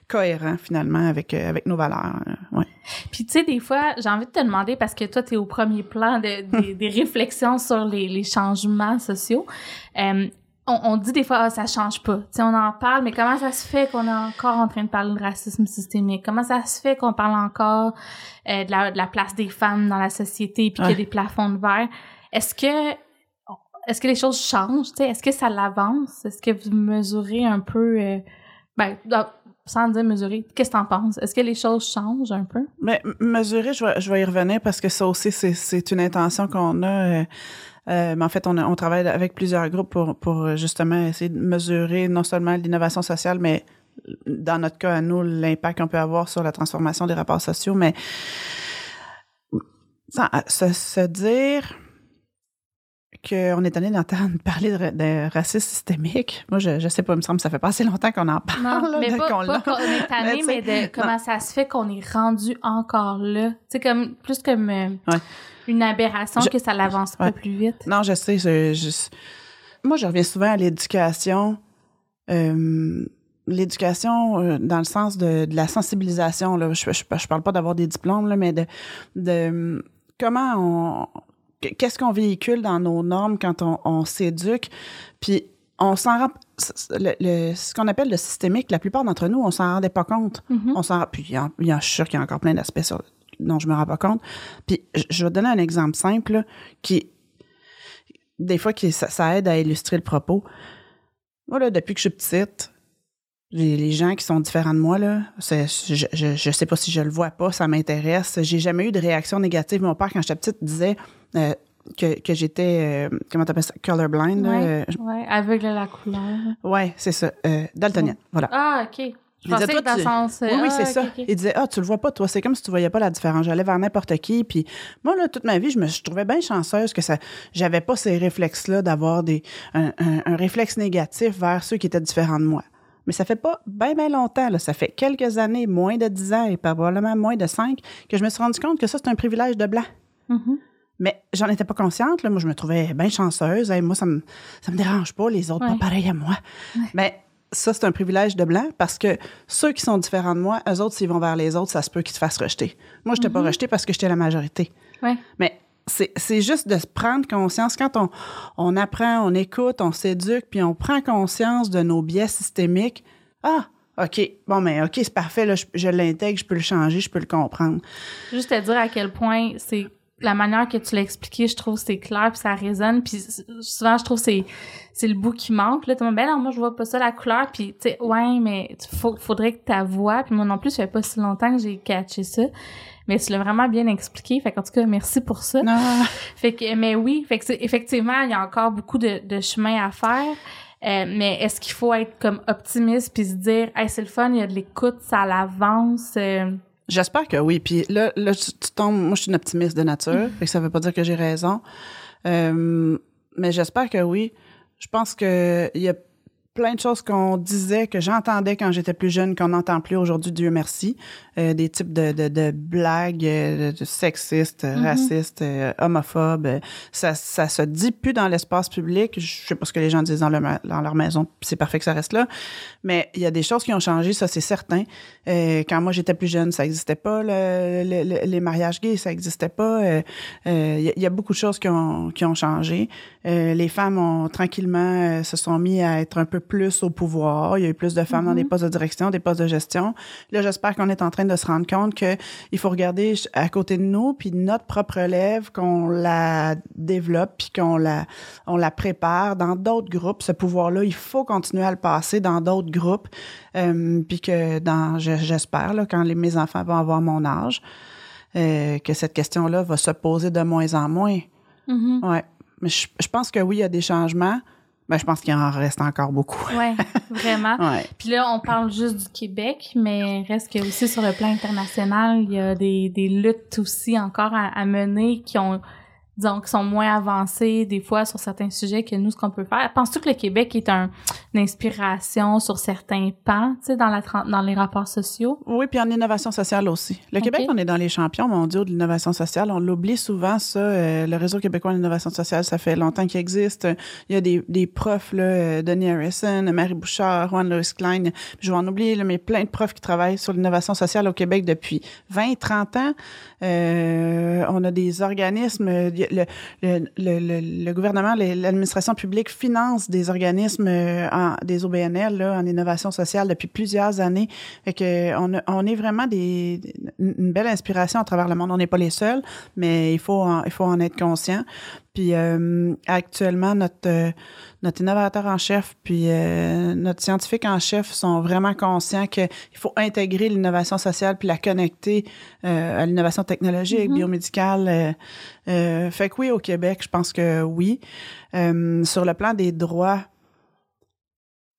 Speaker 1: cohérent, finalement, avec, avec nos valeurs. Ouais.
Speaker 2: Puis, tu sais, des fois, j'ai envie de te demander, parce que toi, tu es au premier plan de, des réflexions sur les, les changements sociaux on, dit des fois, ah, ça change pas. sais, on en parle, mais comment ça se fait qu'on est encore en train de parler de racisme systémique? Comment ça se fait qu'on parle encore euh, de, la, de, la, place des femmes dans la société puis qu'il y a des plafonds de verre? Est-ce que est-ce que les choses changent? Est-ce que ça l'avance? Est-ce que vous mesurez un peu euh, ben, sans dire mesurer, qu'est-ce que t'en penses? Est-ce que les choses changent un peu?
Speaker 1: Mais mesurer, je vais, je vais y revenir parce que ça aussi, c'est une intention qu'on a. Euh, euh, mais en fait, on, on, travaille avec plusieurs groupes pour, pour justement essayer de mesurer non seulement l'innovation sociale, mais dans notre cas à nous, l'impact qu'on peut avoir sur la transformation des rapports sociaux. Mais se, se dire qu'on est allé d'entendre parler de, racisme systémique. Moi, je, je sais pas, il me semble que ça fait pas assez longtemps qu'on en parle.
Speaker 2: Non, mais pas, qu'on est tanné, mais, de comment ça se fait qu'on est rendu encore là. C'est comme, plus comme... Euh, une aberration que ça l'avance pas plus vite.
Speaker 1: Non, je sais. Je, moi, je reviens souvent à l'éducation. Euh, l'éducation euh, dans le sens de, la sensibilisation. Là. Je, je, parle pas d'avoir des diplômes, là, mais de, de comment on... Qu'est-ce qu'on véhicule dans nos normes quand on, s'éduque? Puis on s'en rend... Le, ce qu'on appelle le systémique, la plupart d'entre nous, on s'en rendait pas compte. Mm-hmm. On s'en puis il y, a, je suis sûr qu'il y a encore plein d'aspects dont je me rends pas compte. Puis je vais te donner un exemple simple qui, des fois, qui, ça, aide à illustrer le propos. Moi, là, depuis que je suis petite, les, gens qui sont différents de moi, là, je, je, sais pas si je le vois pas, ça m'intéresse. J'ai jamais eu de réaction négative. Mon père, quand j'étais petite, disait euh, que, que j'étais, euh, comment t'appelles ça, colorblind.
Speaker 2: Oui, euh, ouais, aveugle à la couleur.
Speaker 1: Oui, c'est ça. daltonienne, voilà.
Speaker 2: Ah, OK. Je pensais que dans sens...
Speaker 1: Oui, oui, c'est ah, ça. Il disait, ah, tu le vois pas, toi. C'est comme si tu voyais pas la différence. J'allais vers n'importe qui. Puis moi, là, toute ma vie, je me je trouvais bien chanceuse que ça, j'avais pas ces réflexes-là d'avoir des, un, un, réflexe négatif vers ceux qui étaient différents de moi. Mais ça fait pas bien, bien longtemps, là. Ça fait quelques années, moins de dix ans et probablement moins de cinq, que je me suis rendu compte que ça, c'est un privilège de blanc. Mm-hmm. Mais j'en étais pas consciente. Là. Moi, je me trouvais bien chanceuse. moi, ça me, ça me dérange pas, les autres, pas pareil à moi. Mais ça, c'est un privilège de blanc parce que ceux qui sont différents de moi, eux autres, s'ils vont vers les autres, ça se peut qu'ils se fassent rejeter. Moi, je n'étais pas mhm. rejetée parce que j'étais la majorité. Mais c'est juste de se prendre conscience. Quand on, on apprend, on écoute, on s'éduque, puis on prend conscience de nos biais systémiques, ah, OK, bon, mais OK, c'est parfait, là, je, je l'intègre, je peux le changer, je peux le comprendre.
Speaker 2: Juste à dire à quel point c'est la manière que tu l'as expliqué, je trouve c'est clair puis ça résonne. Puis souvent je trouve c'est c'est le bout qui manque là. Tu ben non moi je vois pas ça la couleur. Puis tu sais ouais mais faut, faudrait que ta voix puis moi non plus ça fait pas si longtemps que j'ai catché ça mais tu l'as vraiment bien expliqué. Fait qu'en tout cas merci pour ça. Fait que mais oui fait que effectivement il y a encore beaucoup de, de chemin à faire. Euh, mais est-ce qu'il faut être comme optimiste puis se dire hey c'est le fun il y a de l'écoute ça l'avance euh,
Speaker 1: J'espère que oui. Puis là, là tu, tombes. Moi, je suis une optimiste de nature. et ça veut pas dire que j'ai raison. Euh, mais j'espère que oui. Je pense que il y a plein de choses qu'on disait, que j'entendais quand j'étais plus jeune, qu'on n'entend plus aujourd'hui, Dieu merci. Euh, des types de, de, de blagues euh, de sexistes, mm-hmm. racistes, euh, homophobes. Ça, ça se dit plus dans l'espace public. Je sais pas ce que les gens disent dans, dans leur maison, c'est parfait que ça reste là. Mais il y a des choses qui ont changé, ça c'est certain. quand moi j'étais plus jeune, ça existait pas. Le, les mariages gays, ça existait pas. Il y, a beaucoup de choses qui ont, qui ont changé. les femmes ont tranquillement se sont mis à être un peu plus au pouvoir. Il y a eu plus de femmes dans des
Speaker 2: Mhm.
Speaker 1: postes de direction, des postes de gestion. Là, j'espère qu'on est en train de se rendre compte que il faut regarder à côté de nous, puis notre propre relève, qu'on la développe, puis qu'on la, on la prépare dans d'autres groupes. Ce pouvoir-là, il faut continuer à le passer dans d'autres groupes, euh, puis que dans, je- j'espère, quand les, mes enfants vont avoir mon âge, euh, que cette question-là va se poser de moins en moins.
Speaker 2: Mhm.
Speaker 1: Ouais. Mais je, je pense que oui, il y a des changements. Mais je pense qu'il en reste encore beaucoup.
Speaker 2: Ouais, vraiment.
Speaker 1: Ouais.
Speaker 2: Puis là, on parle juste du Québec, mais reste que aussi sur le plan international, il y a des, des luttes aussi encore à, à mener qui ont disons qui sont moins avancées des fois sur certains sujets que nous ce qu'on peut faire. Penses-tu que le Québec est un, une inspiration sur certains pans, tu sais dans la dans les rapports sociaux?
Speaker 1: Oui, puis en innovation sociale aussi. Le. Québec, on est dans les champions mondiaux de l'innovation sociale. On l'oublie souvent, ça. euh, le Réseau québécois d'innovation sociale, ça fait longtemps qu'il existe. Il y a des, des profs, là, euh, Denis Harrison, Marie Bouchard, Juan Lewis Klein. Je vais en oublier, là, mais plein de profs qui travaillent sur l'innovation sociale au Québec depuis 20, 30 ans. Euh, on a des organismes, le, le, le, le- gouvernement, l'administration publique finance des organismes, euh, en- des OBNL là, en innovation sociale depuis plusieurs années. Fait que on, on est vraiment des, une belle inspiration à travers le monde. On n'est pas les seuls, mais il faut en, il faut en être conscient. Puis euh, actuellement, notre notre innovateur en chef puis euh, notre scientifique en chef sont vraiment conscients qu'il faut intégrer l'innovation sociale puis la connecter euh, à l'innovation technologique,
Speaker 2: Mhm.
Speaker 1: biomédicale. euh, fait que oui, au Québec, je pense que oui. Sur le plan des droits,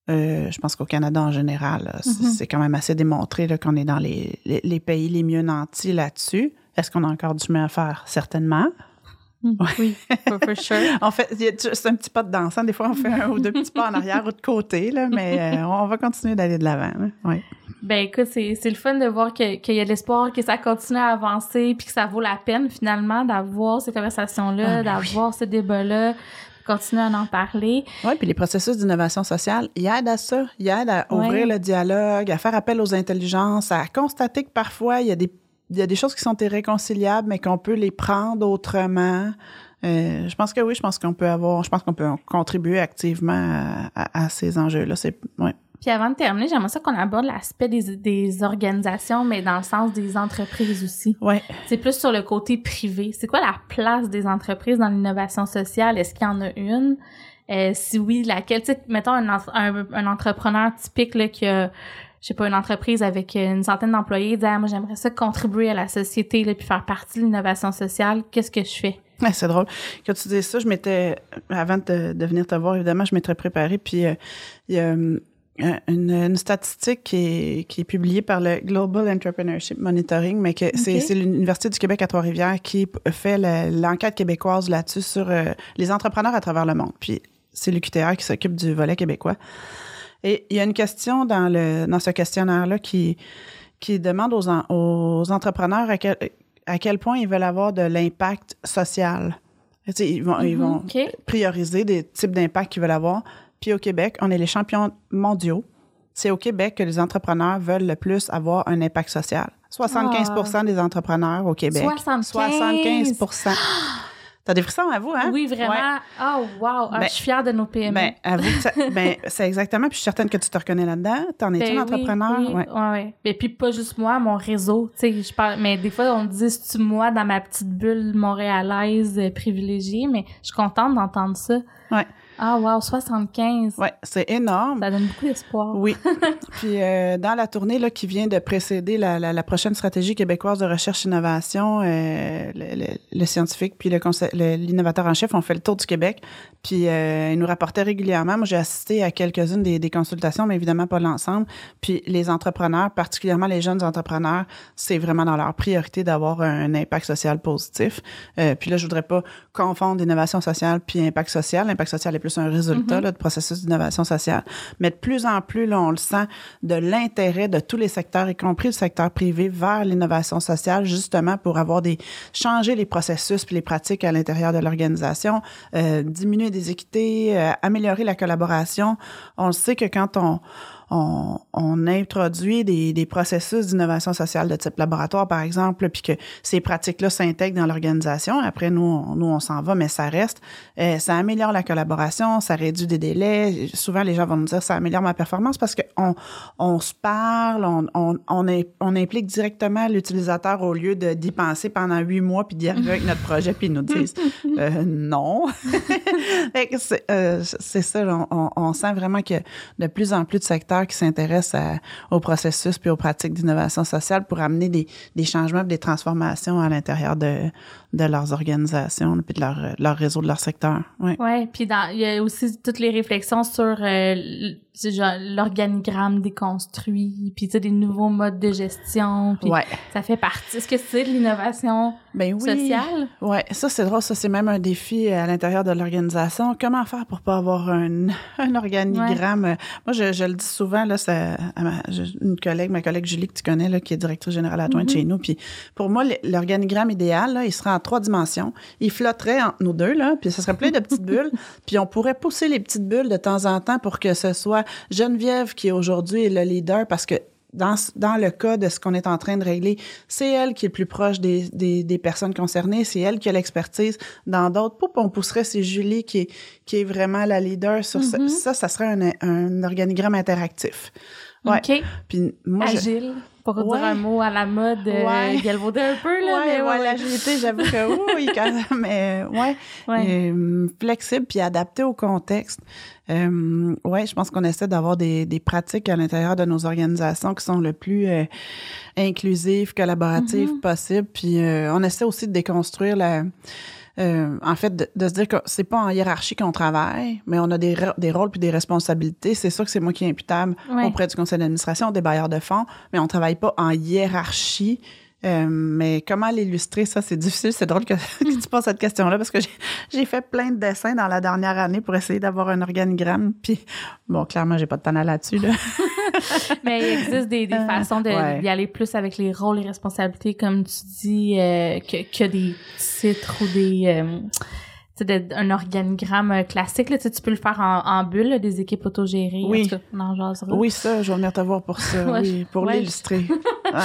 Speaker 1: je pense qu'au Canada en général,
Speaker 2: Mhm.
Speaker 1: c'est quand même assez démontré qu'on est dans les, les, les pays les mieux nantis là-dessus. Est-ce qu'on a encore du chemin à faire? Certainement.
Speaker 2: Oui, for, for sure.
Speaker 1: En fait, juste un petit pas de dansant. Des fois, on fait un ou deux petits pas en arrière ou de côté, là, mais euh, on va continuer d'aller de l'avant. Ouais.
Speaker 2: Ben écoute, c'est c'est le fun de voir que- qu'il y a de l'espoir, que ça continue à avancer, puis que ça vaut la peine finalement d'avoir ces conversations-là,
Speaker 1: Ah, ben
Speaker 2: d'avoir ce débat-là, continuer à en parler.
Speaker 1: Oui, puis les processus d'innovation sociale, ils aident à ça. Ils aident à
Speaker 2: Ouais.
Speaker 1: ouvrir le dialogue, à faire appel aux intelligences, à constater que parfois, il y a des, il y a des choses qui sont irréconciliables, mais qu'on peut les prendre autrement. Euh, je pense que oui, je pense qu'on peut avoir, je pense qu'on peut contribuer activement à, à- à ces enjeux-là. C'est, ouais.
Speaker 2: Puis avant de terminer, j'aimerais ça qu'on aborde l'aspect des, des organisations, mais dans le sens des entreprises aussi.
Speaker 1: Ouais.
Speaker 2: C'est plus sur le côté privé. C'est quoi la place des entreprises dans l'innovation sociale? Est-ce qu'il y en a une? Euh, si oui, laquelle? Tu sais, mettons un, un, un entrepreneur typique là, qui a, je sais pas, une entreprise avec une centaine d'employés, dit ah, moi j'aimerais ça contribuer à la société là, puis faire partie de l'innovation sociale. Qu'est-ce que je fais?
Speaker 1: Ouais, c'est drôle. Quand tu dis ça, je m'étais, avant de, de venir te voir, évidemment, je m'étais préparée. Puis, euh, il y a euh, une, une statistique qui est, qui est publiée par le Global Entrepreneurship Monitoring, mais que c'est, l'Université du Québec à Trois-Rivières qui fait le- l'enquête québécoise là-dessus sur euh, les entrepreneurs à travers le monde. Puis, c'est l'UQTR qui s'occupe du volet québécois. Et il y a une question dans, le, dans ce questionnaire-là qui, qui demande aux, en- aux entrepreneurs à quel, à quel point ils veulent avoir de l'impact social. Ils vont, ils
Speaker 2: Mhm,
Speaker 1: vont prioriser des types d'impact qu'ils veulent avoir. Puis au Québec, on est les champions mondiaux. C'est au Québec que les entrepreneurs veulent le plus avoir un impact social. 75% des entrepreneurs au Québec.
Speaker 2: 75.
Speaker 1: 75 T'as des frissons à vous, hein?
Speaker 2: Oui, vraiment.
Speaker 1: Ouais.
Speaker 2: Oh, wow. Ah,
Speaker 1: Ben,
Speaker 2: je suis fière de nos PME.
Speaker 1: Ben, avoue que ça- ben, c'est exactement. Puis je suis certaine que tu te reconnais là-dedans. T'en es-tu
Speaker 2: Ben
Speaker 1: un
Speaker 2: oui,
Speaker 1: entrepreneur?
Speaker 2: Oui,
Speaker 1: Ouais.
Speaker 2: Et puis pas juste moi, mon réseau. Tu sais, je parle. Mais des fois, on me dit c'est-tu moi dans ma petite bulle montréalaise euh, privilégiée, mais je suis contente d'entendre ça.
Speaker 1: Ouais.
Speaker 2: Ah, wow, 75.
Speaker 1: Ouais, c'est énorme.
Speaker 2: Ça donne beaucoup d'espoir.
Speaker 1: Oui. Puis euh, dans la tournée là, qui vient de précéder la, la, la prochaine stratégie québécoise de recherche-innovation, euh, le, le, le scientifique puis l'innovateur en chef ont fait le tour du Québec. Puis euh, ils nous rapportaient régulièrement. Moi, j'ai assisté à quelques-unes des, des consultations, mais évidemment pas l'ensemble. Puis les entrepreneurs, particulièrement les jeunes entrepreneurs, c'est vraiment dans leur priorité d'avoir un impact social positif. Euh, puis là, je voudrais pas confondre innovation sociale puis impact social. L'impact social est plus un résultat
Speaker 2: Mhm.
Speaker 1: là, de processus d'innovation sociale. Mais de plus en plus, là, on le sent, de l'intérêt de tous les secteurs, y compris le secteur privé, vers l'innovation sociale, justement pour avoir des changer les processus puis les pratiques à l'intérieur de l'organisation, euh, diminuer des équités, euh, améliorer la collaboration. On le sait que quand on on, on introduit des, des processus d'innovation sociale de type laboratoire, par exemple, puis que ces pratiques-là s'intègrent dans l'organisation. Après, nous, on, nous, on s'en va, mais ça reste. Euh, ça améliore la collaboration, ça réduit des délais. Souvent, les gens vont nous dire ça améliore ma performance parce qu'on on se parle, on, on, on, est, on implique directement l'utilisateur au lieu d'y penser pendant huit mois puis d'y arriver avec notre projet puis ils nous disent euh, non. Euh, c'est ça, on, on, sent vraiment que de plus en plus de secteurs qui s'intéressent au processus puis aux pratiques d'innovation sociale pour amener des, des changements, des transformations à l'intérieur de, de leurs organisations puis de leur, leur réseau de leur secteur.
Speaker 2: Oui, ouais, puis il y a aussi toutes les réflexions sur euh, l'organigramme déconstruit, puis des nouveaux modes de gestion, puis ça fait partie. Est-ce que c'est de l'innovation ben oui. sociale?
Speaker 1: Oui, ça c'est drôle, ça c'est même un défi à l'intérieur de l'organisation. Comment faire pour pas avoir un, un organigramme? Moi, je, je, le dis souvent, là, ça, une collègue, ma collègue Julie que tu connais, là, qui est directrice générale adjointe mm-hmm. chez nous, puis pour moi, l'organigramme idéal, là, il sera en trois dimensions. Il flotterait entre nous deux, là, puis ce serait plein de petites bulles, puis on pourrait pousser les petites bulles de temps en temps pour que ce soit Geneviève qui aujourd'hui est le leader parce que dans, dans le cas de ce qu'on est en train de régler, c'est elle qui est le plus proche des, des, des personnes concernées, c'est elle qui a l'expertise. Dans d'autres, on pousserait, c'est Julie qui est, qui est vraiment la leader sur ça. Mm-hmm. Ça, ça serait un, un organigramme interactif.
Speaker 2: Ouais. OK. Puis moi, Agile pour dire un mot à la mode euh, ouais. galvaudé un peu là
Speaker 1: ouais, mais ouais, l'agilité j'avoue que oui quand même mais ouais, ouais. Euh, flexible puis adapté au contexte euh, ouais je pense qu'on essaie d'avoir des, des pratiques à l'intérieur de nos organisations qui sont le plus euh, inclusives collaboratives mm-hmm. possible puis euh, on essaie aussi de déconstruire la euh, en fait, de, se dire que c'est pas en hiérarchie qu'on travaille, mais on a des, des rôles puis des responsabilités. C'est sûr que c'est moi qui est imputable auprès du conseil d'administration, des bailleurs de fonds, mais on travaille pas en hiérarchie euh, mais comment l'illustrer, ça, c'est difficile. C'est drôle que, tu poses cette question-là parce que j'ai fait plein de dessins dans la dernière année pour essayer d'avoir un organigramme. Puis, bon, clairement, j'ai pas de temps là-dessus. Là.
Speaker 2: mais il existe des, des euh, façons d'y de, aller plus avec les rôles et responsabilités, comme tu dis, euh, que, que des titres ou des c'est un organigramme euh, classique. Là, tu peux le faire en, en bulle, des équipes autogérées.
Speaker 1: Oui. oui, ça, je vais venir te voir pour ça, oui, pour l'illustrer. ouais.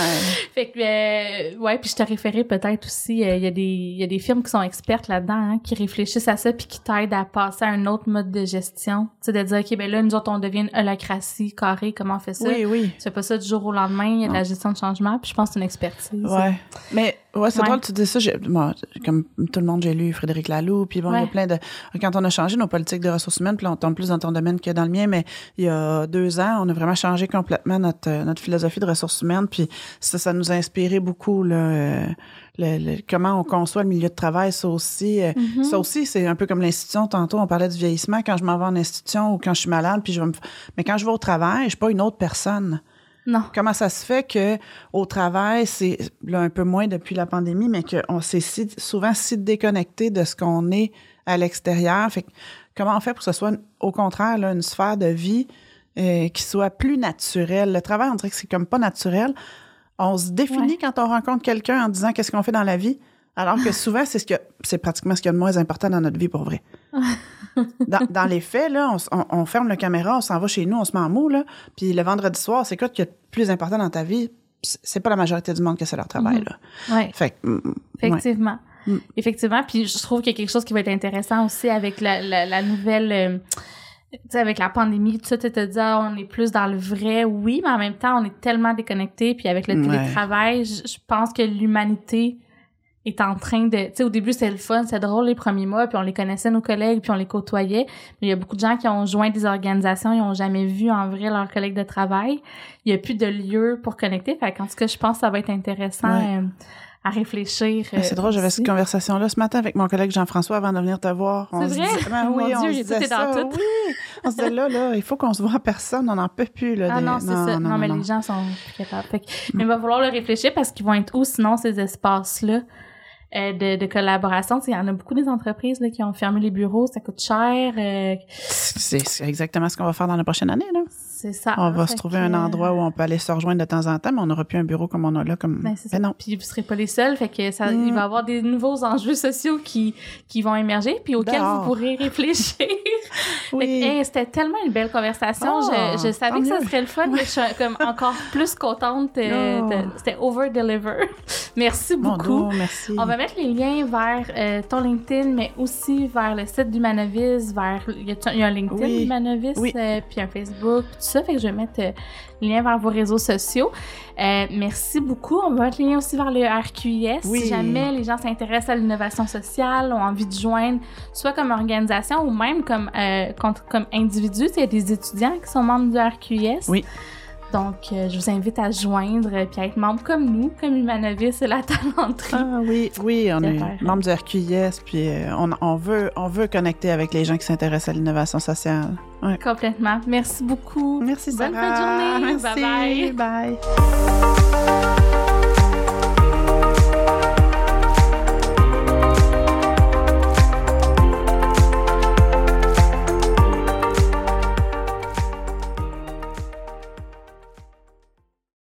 Speaker 2: Fait que, euh, ouais, puis je te référais peut-être aussi, euh, il y, a des, y a des firmes qui sont expertes là-dedans, hein, qui réfléchissent à ça puis qui t'aident à passer à un autre mode de gestion. Tu sais, de dire, OK, ben là, nous autres, on devient une holacratie carrée, comment on fait ça?
Speaker 1: Oui, oui.
Speaker 2: Tu fais pas ça du jour au lendemain, il y a de la gestion de changement, puis je pense que c'est une expertise.
Speaker 1: Ouais. Mais Ouais, c'est drôle, tu dis ça. Moi, comme tout le monde, j'ai lu Frédéric Laloux, puis bon, il y a plein de... Quand on a changé nos politiques de ressources humaines, puis là, on tombe plus dans ton domaine que dans le mien, mais il y a deux ans, on a vraiment changé complètement notre, euh, notre philosophie de ressources humaines, puis ça, ça nous a inspiré beaucoup, là, euh, le, comment on conçoit le milieu de travail, ça aussi. Euh, mm-hmm. Ça aussi, c'est un peu comme l'institution. Tantôt, on parlait du vieillissement. Quand je m'en vais en institution ou quand je suis malade, puis je me... Mais quand je vais au travail, je suis pas une autre personne.
Speaker 2: Non.
Speaker 1: Comment ça se fait que au travail, c'est là, un peu moins depuis la pandémie, mais qu'on s'est si, souvent si déconnecté de ce qu'on est à l'extérieur? Fait comment on fait pour que ce soit au contraire là, une sphère de vie euh, qui soit plus naturelle? Le travail, on dirait que c'est comme pas naturel. On se définit quand on rencontre quelqu'un en disant qu'est-ce qu'on fait dans la vie. Alors que souvent, c'est ce que c'est pratiquement ce qu'il y a de moins important dans notre vie pour vrai. dans, les faits, là, on, ferme la caméra, on s'en va chez nous, on se met en mou, là. Puis le vendredi soir, c'est quoi qui est le plus important dans ta vie? C'est pas la majorité du monde que c'est leur travail, mm-hmm.
Speaker 2: là. Ouais. Fait mm, mm, Effectivement. Effectivement. Puis je trouve qu'il y a quelque chose qui va être intéressant aussi avec la, nouvelle. Euh, tu sais, avec la pandémie, tout ça, tu te dis, ah, on est plus dans le vrai, oui, mais en même temps, on est tellement déconnecté. Puis avec le télétravail, je pense que l'humanité est en train de... Tu sais, au début, c'était le fun, c'était drôle les premiers mois, puis on les connaissait, nos collègues, puis on les côtoyait. Mais il y a beaucoup de gens qui ont joint des organisations, ils ont jamais vu en vrai leurs collègues de travail. Il y a plus de lieu pour connecter. Fait qu'en tout cas, je pense que ça va être intéressant euh, à réfléchir.
Speaker 1: C'est drôle, j'avais cette conversation-là ce matin avec mon collègue Jean-François avant de venir te voir.
Speaker 2: C'est vrai? Ben oui, mon Dieu, j'ai dans tout.
Speaker 1: Oui, on se disait là, là, il faut qu'on se voit en personne, on n'en peut plus. Là,
Speaker 2: ah non, c'est ça. Non, mais les gens sont plus capables. Fait Mais il va falloir le réfléchir parce qu'ils vont être où sinon ces espaces-là? Euh, de, de, collaboration. Il y en a beaucoup des entreprises là, qui ont fermé les bureaux, ça coûte cher. Euh.
Speaker 1: C'est exactement ce qu'on va faire dans la prochaine année. là.
Speaker 2: C'est ça.
Speaker 1: On va se trouver un endroit où on peut aller se rejoindre de temps en temps, mais on n'aura plus un bureau comme on a là. Comme...
Speaker 2: Ben, ben non. Puis vous serez pas les seuls, fait que ça, il mm. va y avoir des nouveaux enjeux sociaux qui, qui vont émerger, puis auxquels vous pourrez réfléchir. oui. c'était tellement une belle conversation. je, ah, je, savais que ça serait le fun, mais je suis comme encore plus contente. Euh, oh. C'était over-deliver. merci beaucoup.
Speaker 1: merci.
Speaker 2: On va mettre les liens vers euh, ton LinkedIn, mais aussi vers le site du Manovis, vers... Il y a, un LinkedIn du Manovis, euh, puis un Facebook, tout ça. Fait que je vais mettre les liens vers vos réseaux sociaux. merci beaucoup. On va mettre les liens aussi vers le RQIS. Si jamais les gens s'intéressent à l'innovation sociale, ont envie de joindre, soit comme organisation ou même comme, comme individu. Il y a des étudiants qui sont membres du RQIS.
Speaker 1: Oui.
Speaker 2: Donc, euh, je vous invite à joindre et à être membre comme nous, comme Humanovis et la talenterie.
Speaker 1: Ah oui, oui, on est membre du RQIS, puis euh, on, veut, on veut connecter avec les gens qui s'intéressent à l'innovation sociale.
Speaker 2: Complètement. Merci beaucoup.
Speaker 1: Merci,
Speaker 2: Bonne fin de journée.
Speaker 1: Merci. Bye bye. Bye.